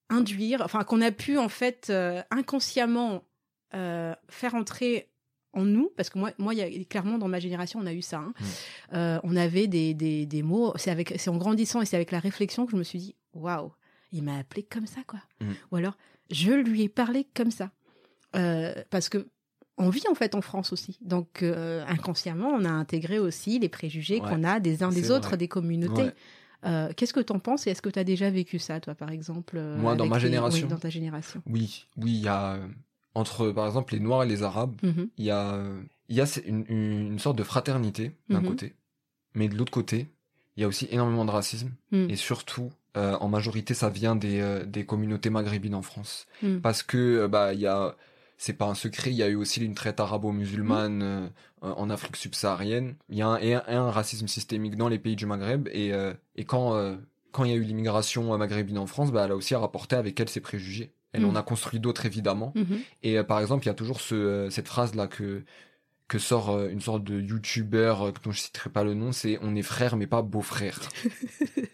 S4: induire, enfin qu'on a pu en fait euh, inconsciemment faire entrer en nous, parce que moi, moi, il y a, clairement dans ma génération, on a eu ça. hein.
S3: Mm.
S4: Euh, on avait des, des, des mots. C'est avec, c'est en grandissant et c'est avec la réflexion que je me suis dit, waouh, il m'a appelé comme ça, quoi.
S3: Mm.
S4: Ou alors, je lui ai parlé comme ça. Euh, parce que on vit en fait en France aussi. Donc euh, inconsciemment, on a intégré aussi les préjugés
S3: Ouais,
S4: qu'on a des uns des autres,
S3: vrai.
S4: des communautés.
S3: Ouais.
S4: Euh, Qu'est-ce que t'en penses et est-ce que tu as déjà vécu ça, toi, par exemple
S3: Moi, dans ma génération.
S4: oui, dans ta génération?
S3: Oui, oui, il y a entre par exemple les Noirs et les Arabes,
S4: Mhm.
S3: il y a y une, sorte de fraternité d'un
S4: Mhm.
S3: côté, mais de l'autre côté, il y a aussi énormément de racisme
S4: Mhm.
S3: et surtout euh, en majorité ça vient des euh, des communautés maghrébines en France parce que euh, bah il y a c'est pas un secret, il y a eu aussi une traite arabo-musulmane euh, en Afrique subsaharienne. Il y a un, et un, et un racisme systémique dans les pays du Maghreb et, et quand quand il y a eu l'immigration maghrébine en France, bah, elle a aussi rapporté avec elle ses préjugés. Elle
S4: Mhm.
S3: en a construit d'autres évidemment.
S4: Mhm.
S3: Et euh, par exemple, il y a toujours ce, euh, cette phrase là que que sort euh, une sorte de youtubeur dont je citerai pas le nom, c'est on est frères mais pas beaux-frères. <laughs>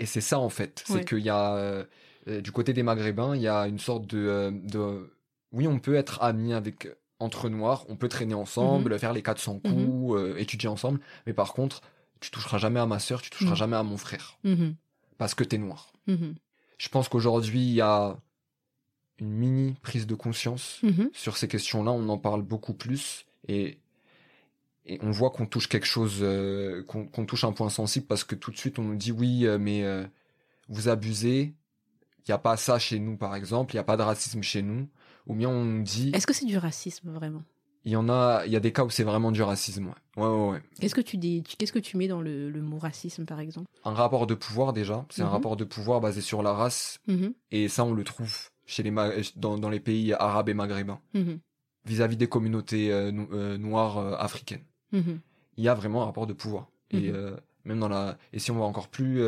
S3: et c'est ça en fait, c'est qu'il y a du côté des Maghrébins, il y a une sorte de, de oui, on peut être amis avec entre noirs, on peut traîner ensemble, faire les 400 coups,
S4: Mhm.
S3: euh, étudier ensemble, mais par contre, tu toucheras jamais à ma sœur, tu toucheras
S4: Mhm.
S3: jamais à mon frère
S4: Mhm.
S3: parce que t'es noir.
S4: Mhm.
S3: Je pense qu'aujourd'hui, il y a une mini prise de conscience
S4: Mhm.
S3: sur ces questions-là, on en parle beaucoup plus et, et on voit qu'on touche quelque chose, euh, qu'on qu'on touche un point sensible parce que tout de suite on nous dit oui, euh, mais euh, vous abusez, il n'y a pas ça chez nous par exemple, il n'y a pas de racisme chez nous, ou bien on nous dit
S4: Est-ce que c'est du racisme vraiment?
S3: Il y en a, il y a des cas où c'est vraiment du racisme, ouais, ouais, ouais. ouais.
S4: Qu'est-ce que tu dis Qu'est-ce que tu mets dans le, le mot racisme, par exemple?
S3: Un rapport de pouvoir déjà, c'est un
S4: Mhm.
S3: rapport de pouvoir basé sur la race
S4: Mhm.
S3: et ça on le trouve chez les dans, dans les pays arabes et maghrébins
S4: Mhm.
S3: vis-à-vis des communautés euh, no- euh, noires euh, africaines. Il y a vraiment un rapport de pouvoir. Et même dans la, et si on va encore plus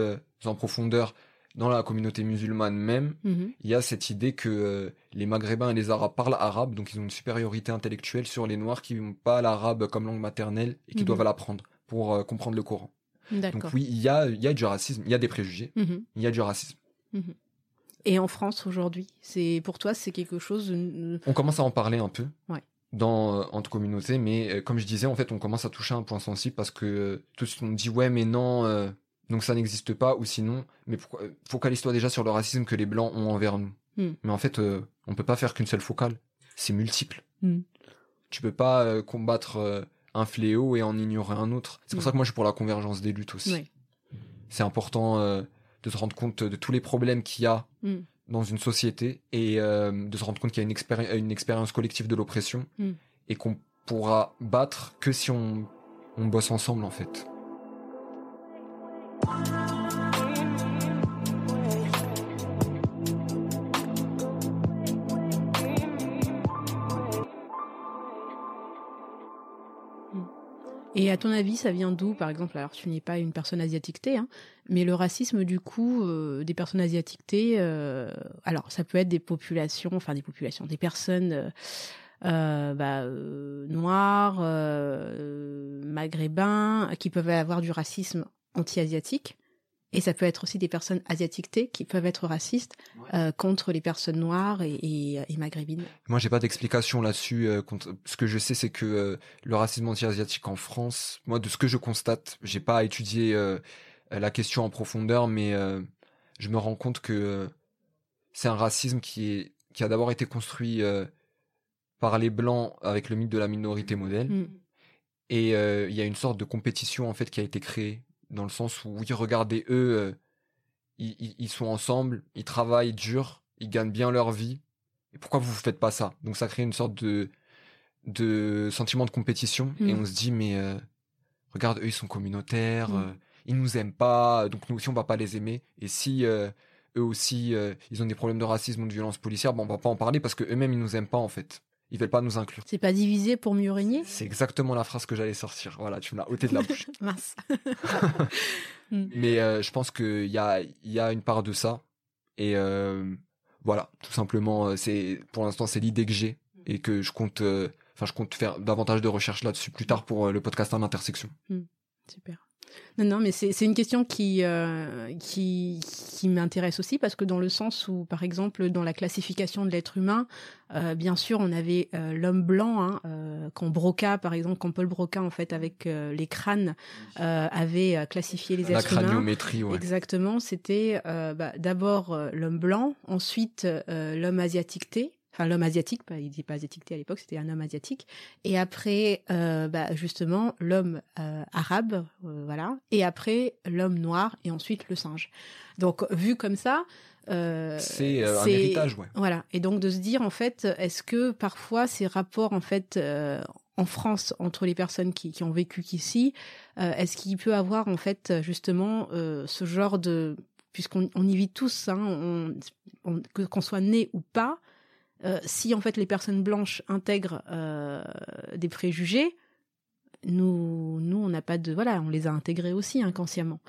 S3: en profondeur dans la communauté musulmane même,
S4: Mhm.
S3: il y a cette idée que euh, les Maghrébins et les Arabes parlent arabe, donc ils ont une supériorité intellectuelle sur les Noirs qui n'ont pas l'arabe comme langue maternelle et qui
S4: Mhm.
S3: doivent l'apprendre pour euh, comprendre le Coran. Donc oui, il y a, il y a du racisme, il y a des préjugés,
S4: Mhm.
S3: il y a du racisme.
S4: Et en France aujourd'hui, c'est pour toi c'est quelque chose. De...
S3: On commence à en parler un peu.
S4: Ouais.
S3: Dans, euh, entre communautés, mais euh, comme je disais, en fait, on commence à toucher un point sensible parce que euh, tout ce qu'on dit, ouais, mais non, euh, donc ça n'existe pas, ou sinon, mais pourquoi, focalise-toi déjà sur le racisme que les blancs ont envers nous.
S4: Hmm.
S3: Mais en fait, euh, on peut pas faire qu'une seule focale, c'est multiple.
S4: Hmm.
S3: Tu peux pas euh, combattre euh, un fléau et en ignorer un autre. C'est pour
S4: Hmm.
S3: ça que moi je suis pour la convergence des luttes aussi. C'est important euh, de se rendre compte de tous les problèmes qu'il y a
S4: Hmm.
S3: dans une société et de se rendre compte qu'il y a une, expéri- une expérience collective de l'oppression et qu'on pourra battre que si on, on bosse ensemble en fait.
S4: Et à ton avis, ça vient d'où, par exemple Alors, tu n'es pas une personne asiatique T, hein, mais le racisme, du coup, euh, des personnes asiatiques T, euh, alors, ça peut être des populations, enfin, des populations, des personnes euh, bah, noires, maghrébins, qui peuvent avoir du racisme anti-asiatique. Et ça peut être aussi des personnes asiatiques qui peuvent être racistes euh, contre les personnes noires et, et, et maghrébines.
S3: Moi, j'ai pas d'explication là-dessus. euh, contre- Ce que je sais, c'est que euh, le racisme anti-asiatique en France, moi, de ce que je constate, j'ai pas étudié euh, la question en profondeur, mais euh, je me rends compte que euh, c'est un racisme qui est qui a d'abord été construit euh, par les blancs avec le mythe de la minorité modèle,
S4: Mm.
S3: et euh, il y a une sorte de compétition en fait qui a été créée dans le sens où oui, regardez eux, euh, ils, ils- ils sont ensemble, ils travaillent dur, ils gagnent bien leur vie. Et pourquoi vous ne faites pas ça? Donc ça crée une sorte de de sentiment de compétition et
S4: Mm.
S3: on se dit mais euh, regarde eux ils sont communautaires,
S4: Mm.
S3: euh, ils nous aiment pas, donc nous aussi on va pas les aimer. Et si euh, eux aussi euh, ils ont des problèmes de racisme ou de violence policière, bon on va pas en parler parce que eux-mêmes ils nous aiment pas en fait. Ils veulent pas nous inclure.
S4: C'est pas divisé pour mieux régner?
S3: C'est exactement la phrase que j'allais sortir. Voilà, tu me l'as ôté de la <laughs> bouche.
S4: Mince. <laughs>
S3: Mais euh, je pense qu'il y a, y a une part de ça. Et euh, voilà, tout simplement, euh, c'est pour l'instant, c'est l'idée que j'ai et que je compte, euh, je compte faire davantage de recherches là-dessus plus tard pour le podcast en intersection.
S4: Super. Non, non, mais c'est une question qui, euh, qui, qui m'intéresse aussi parce que dans le sens où, par exemple, dans la classification de l'être humain, euh, bien sûr, on avait euh, l'homme blanc, hein, quand Broca, par exemple, quand Paul Broca, en fait, avec les crânes, avait classifié les
S3: La
S4: êtres humains.
S3: craniométrie, ouais.
S4: Exactement, c'était bah, d'abord l'homme blanc, ensuite l'homme asiatique T, enfin l'homme asiatique, pas, il n'était pas asiatique à l'époque, c'était un homme asiatique, et après euh, bah, justement l'homme euh, arabe, euh, voilà, et après l'homme noir, et ensuite le singe. Donc vu comme ça,
S3: C'est un héritage, ouais.
S4: voilà, et donc de se dire en fait, est-ce que parfois ces rapports en fait en France entre les personnes qui, qui ont vécu qu'ici, est-ce qu'il peut avoir en fait justement ce genre de, puisqu'on on y vit tous, hein, on, on- que qu'on soit né ou pas, euh, si en fait les personnes blanches intègrent euh, des préjugés, nous, nous on n'a pas de, voilà, on les a intégrés aussi inconsciemment.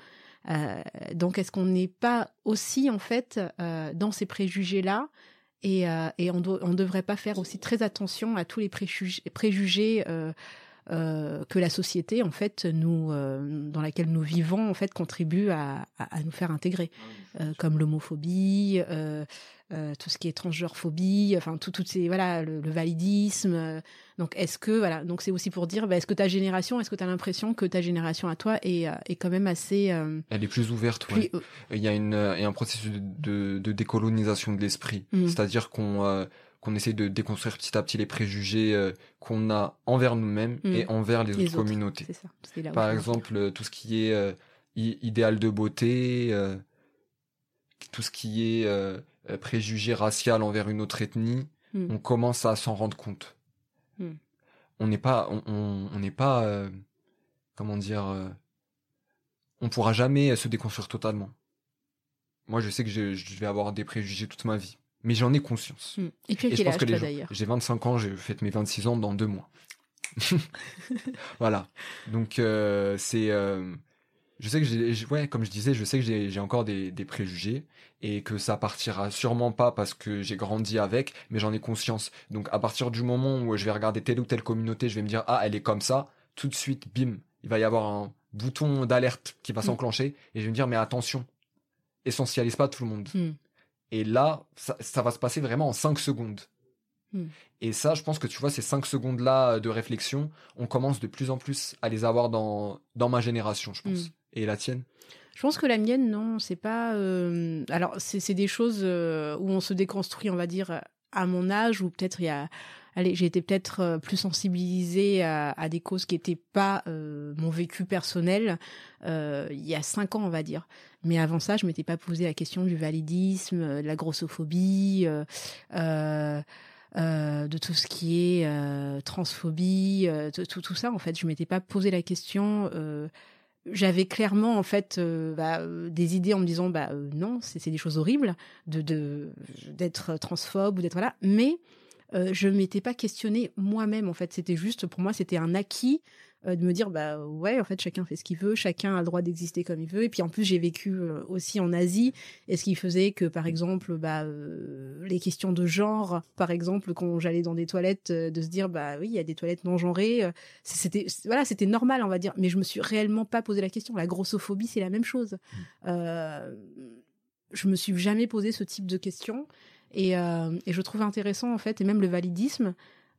S4: Euh, donc est-ce qu'on n'est pas aussi en fait dans ces préjugés là et, et on ne devrait pas faire aussi très attention à tous les préjugés, préjugés que la société en fait nous dans laquelle nous vivons en fait contribue à, à, à nous faire intégrer euh, comme l'homophobie euh, tout ce qui est transgenrephobie enfin tout toutes ces voilà le, le validisme euh, donc est-ce que voilà donc c'est aussi pour dire bah, est-ce que ta génération est-ce que tu as l'impression que ta génération à toi est, euh, est quand même assez euh,
S3: Elle est plus ouverte,
S4: plus-
S3: ouais. Il y a une, il y a un processus de, de, décolonisation de l'esprit.
S4: Mhm.
S3: C'est-à-dire qu'on qu'on essaie de déconstruire petit à petit les préjugés qu'on a envers nous-mêmes
S4: Mhm.
S3: et envers les,
S4: Les
S3: autres
S4: autres.
S3: communautés.
S4: ça là
S3: Par exemple, tout ce qui est idéal de beauté, tout ce qui est préjugé racial envers une autre ethnie,
S4: Hmm.
S3: on commence à s'en rendre compte.
S4: Hmm.
S3: On n'est pas, on, n'est pas, euh, comment dire, euh, on pourra jamais se déconstruire totalement. Moi, je sais que je, je vais avoir des préjugés toute ma vie, mais j'en ai conscience.
S4: Hmm. Et puis à
S3: Et je
S4: quel
S3: pense
S4: âge
S3: que les
S4: toi
S3: gens-
S4: d'ailleurs?
S3: J'ai 25 ans, j'ai fait mes 26 ans dans deux mois. <laughs> voilà. Donc euh, c'est, euh, je sais que j'ai, ouais, comme je disais, je sais que j'ai, encore des, des préjugés et que ça partira sûrement pas parce que j'ai grandi avec, mais j'en ai conscience. Donc à partir du moment où je vais regarder telle ou telle communauté, je vais me dire ah elle est comme ça, tout de suite, bim, il va y avoir un bouton d'alerte qui va
S4: Mm.
S3: s'enclencher et je vais me dire mais attention. essentialise pas tout le monde.
S4: Hmm.
S3: Et là, ça, ça va se passer vraiment en 5 secondes.
S4: Hmm.
S3: Et ça, je pense que tu vois, ces 5 secondes-là de réflexion, on commence de plus en plus à les avoir dans, dans ma génération, je pense. Et la tienne?
S4: Je pense que la mienne, non, c'est pas. euh, Alors, c'est des choses euh, où on se déconstruit, on va dire, à mon âge, ou peut-être il y a. Allez, j'ai été peut-être euh, plus sensibilisée à, des causes qui n'étaient pas mon vécu personnel il y a cinq ans, on va dire. Mais avant ça, je m'étais pas posé la question du validisme, de la grossophobie, de tout ce qui est transphobie, tout, tout ça. En fait, je m'étais pas posé la question. J'avais clairement en fait euh, bah, euh, des idées en me disant bah euh, non c'est des choses horribles de d'être transphobe ou d'être là mais je m'étais pas questionnée moi-même en fait. C'était juste pour moi c'était un acquis euh, de me dire bah ouais en fait chacun fait ce qu'il veut chacun a le droit d'exister comme il veut. Et puis en plus j'ai vécu euh, aussi en Asie. Et ce qui faisait que par exemple bah euh, les questions de genre par exemple quand j'allais dans des toilettes de se dire bah oui il y a des toilettes non genrées c'était voilà c'était normal on va dire. Mais je me suis réellement pas posé la question. La grossophobie c'est la même chose. Euh, je me suis jamais posé ce type de questions et, euh, et je trouve intéressant en fait et même le validisme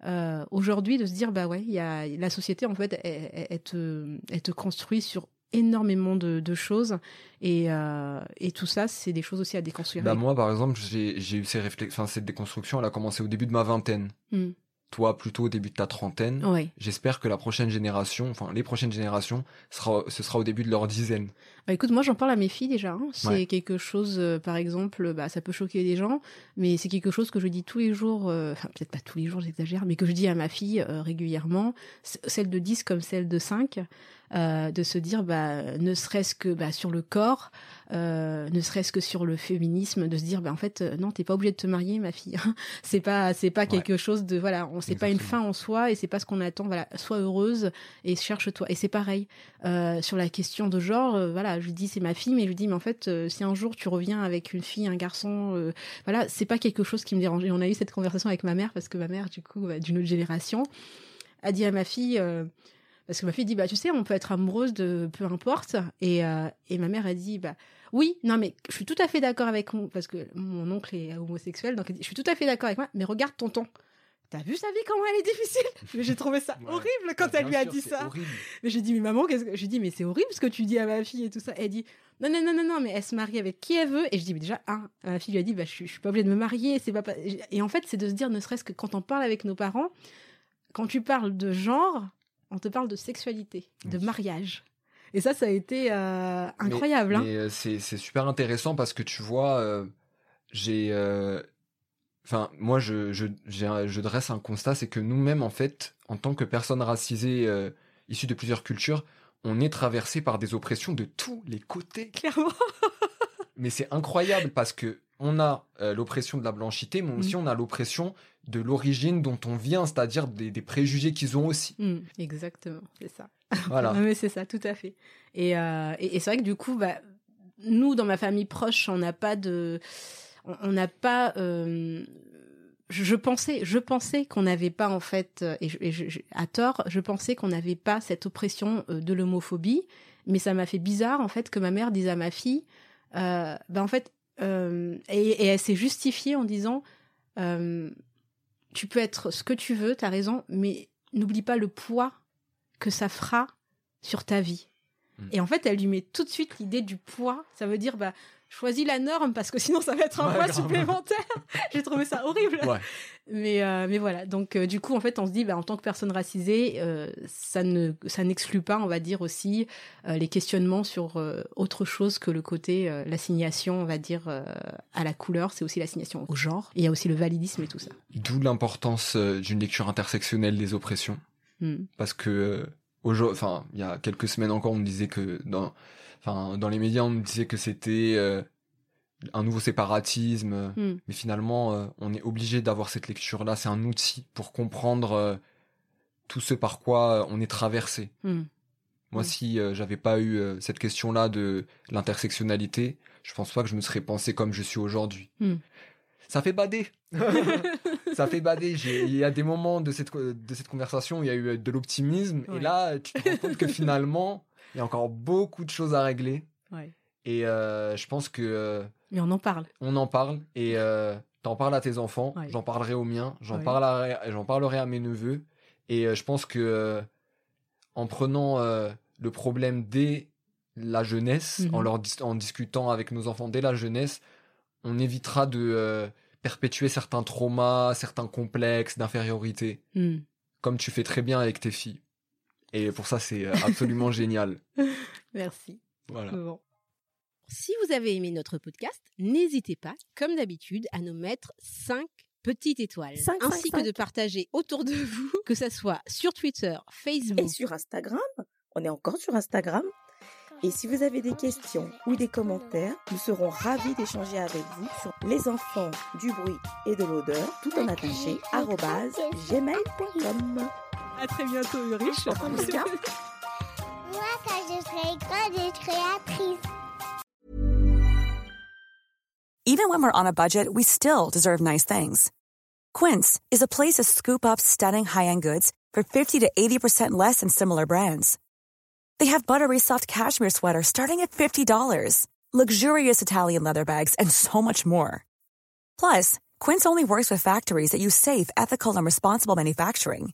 S4: euh, aujourd'hui de se dire bah ouais il y a la société en fait elle, elle- elle te, elle te construit sur énormément de, de choses et, euh, et tout ça c'est des choses aussi à déconstruire
S3: Bah moi, par exemple, j'ai eu ces réflexions, enfin, cette déconstruction, elle a commencé au début de ma vingtaine.
S4: Hmm.
S3: Toi, plutôt au début de ta trentaine.
S4: ouais
S3: J'espère que la prochaine génération, enfin les prochaines générations, sera, ce sera au début de leur dizaine.
S4: Bah écoute, moi j'en parle à mes filles déjà. hein. C'est
S3: Ouais.
S4: quelque chose, euh, par exemple, bah ça peut choquer des gens, mais c'est quelque chose que je dis tous les jours, euh, enfin peut-être pas tous les jours, j'exagère, mais que je dis à ma fille euh, régulièrement, celle de 10 comme celle de 5, euh, de se dire, bah ne serait-ce que bah, sur le corps, ne serait-ce que sur le féminisme, de se dire, bah en fait, non, t'es pas obligée de te marier, ma fille. <laughs> c'est pas, c'est pas quelque chose de, voilà, on c'est pas une fin en soi et c'est pas ce qu'on attend. Voilà, sois heureuse et cherche-toi. Et c'est pareil. Sur la question de genre, euh, je lui dis c'est ma fille, mais je lui dis mais en fait euh, si un jour tu reviens avec une fille, un garçon, euh, voilà, c'est pas quelque chose qui me dérange. Et on a eu cette conversation avec ma mère parce que ma mère du coup euh, d'une autre génération a dit à ma fille euh, parce que ma fille dit bah tu sais on peut être amoureuse de peu importe et et ma mère a dit bah oui non mais je suis tout à fait d'accord avec mon parce que mon oncle est homosexuel donc je suis tout à fait d'accord avec moi mais regarde tonton T'as vu sa vie comment elle est difficile <laughs> Mais j'ai trouvé ça
S3: Ouais.
S4: horrible quand
S3: Bien
S4: elle lui a
S3: sûr,
S4: dit ça.
S3: horrible.
S4: Mais j'ai dit, mais maman, qu'est-ce que. J'ai dit, mais c'est horrible ce que tu dis à ma fille et tout ça. Elle dit, non, non, non, non, non, mais elle se marie avec qui elle veut. Et je dis, mais déjà, un, ma fille lui a dit, bah, je, suis- je suis pas obligée de me marier. C'est pas, Et en fait, c'est de se dire, ne serait-ce que quand on parle avec nos parents, quand tu parles de genre, on te parle de sexualité, de
S3: Oui.
S4: mariage. Et ça, ça a été euh,
S3: Mais-
S4: incroyable. hein.
S3: Mais, euh, c'est c'est super intéressant parce que tu vois, euh, j'ai, euh, enfin moi je je je dresse un constat, c'est que nous-mêmes en fait, en tant que personnes racisées euh, issues de plusieurs cultures, on est traversé par des oppressions de tous les côtés.
S4: Clairement. <laughs>
S3: Mais c'est incroyable parce que on a euh, l'oppression de la blanchité, mais aussi
S4: Mm.
S3: on a l'oppression de l'origine dont on vient, c'est-à-dire des, des préjugés qu'ils ont aussi.
S4: Hmm, exactement, c'est ça.
S3: Voilà. <laughs>
S4: Mais c'est ça, tout à fait. Et, euh, et, et c'est vrai que du coup, bah, nous, dans ma famille proche, on n'a pas de. On n'a pas. euh, je, pensais, je pensais qu'on n'avait pas, en fait, euh, et, je- et je- je- à tort, je pensais qu'on n'avait pas cette oppression euh, de l'homophobie, mais ça m'a fait bizarre, en fait, que ma mère dise à ma fille, euh, bah, en fait, euh, et, et elle s'est justifiée en disant, euh, tu peux être ce que tu veux, t'as raison, mais n'oublie pas le poids que ça fera sur ta vie.
S3: Mm.
S4: Et en fait, elle lui met tout de suite l'idée du poids. Ça veut dire, bah, choisis la norme parce que sinon ça va être un poids supplémentaire. <laughs> J'ai trouvé ça horrible.
S3: Ouais.
S4: Mais, euh, mais voilà. Donc, euh, du coup, en fait, on se dit, bah, en tant que personne racisée, euh, ça ne, ça n'exclut pas, on va dire aussi, les questionnements sur autre chose que le côté, l'assignation, on va dire, à la couleur. C'est aussi l'assignation au genre. Et il y a aussi le validisme et tout ça.
S3: D'où l'importance d'une lecture intersectionnelle des oppressions.
S4: Hmm.
S3: parce que enfin il y a quelques semaines encore on nous disait que dans enfin dans les médias on nous disait que c'était euh, un nouveau séparatisme
S4: Hmm.
S3: mais finalement euh, on est obligé d'avoir cette lecture là c'est un outil pour comprendre euh, tout ce par quoi on est traversé
S4: Hmm.
S3: moi
S4: Mm.
S3: si j'avais pas eu cette question là de l'intersectionnalité je pense pas que je me serais pensé comme je suis aujourd'hui
S4: Mm.
S3: ça fait bader <laughs> ça fait bader. Il y a des moments de cette, de cette conversation où il y a eu de l'optimisme.
S4: Ouais.
S3: Et là, tu te rends compte que finalement, il y a encore beaucoup de choses à régler.
S4: Ouais.
S3: Et euh, je pense que euh,
S4: Mais on en parle.
S3: on en parle et euh, t'en parles à tes enfants,
S4: Ouais.
S3: j'en parlerai aux miens, j'en
S4: Ouais.
S3: parlerai, j'en parlerai à mes neveux. Et je pense que en prenant le problème dès la jeunesse,
S4: Mhm.
S3: en leur dis- en discutant avec nos enfants dès la jeunesse, on évitera de perpétuer certains traumas, certains complexes d'infériorité,
S4: Hmm.
S3: comme tu fais très bien avec tes filles. Et pour ça, c'est euh, absolument génial. <laughs>
S4: Merci.
S3: Voilà.
S4: Bon. Si vous avez aimé notre podcast, n'hésitez pas, comme d'habitude, à nous mettre 5 petites étoiles,
S6: Cinq,
S4: ainsi
S6: cinq,
S4: que
S6: cinq.
S4: de partager autour de vous, que ça soit sur Twitter, Facebook,
S6: Et sur Instagram, on est encore sur Instagram. Et si vous avez des questions ou des commentaires, nous serons ravis d'échanger avec vous sur les enfants du bruit et de l'odeur, tout en attaché, gmail.com.
S4: à très bientôt, Ulrich.
S6: En tout cas,
S1: Moi, quand je serai grande, je serai actrice.
S7: Even when we're on a budget, we still deserve nice things. Quince is a place to scoop up stunning high-end goods for 50 to 80% less than similar brands. They have buttery soft cashmere sweaters starting at $50, luxurious Italian leather bags, and so much more. Plus, Quince only works with factories that use safe, ethical, and responsible manufacturing.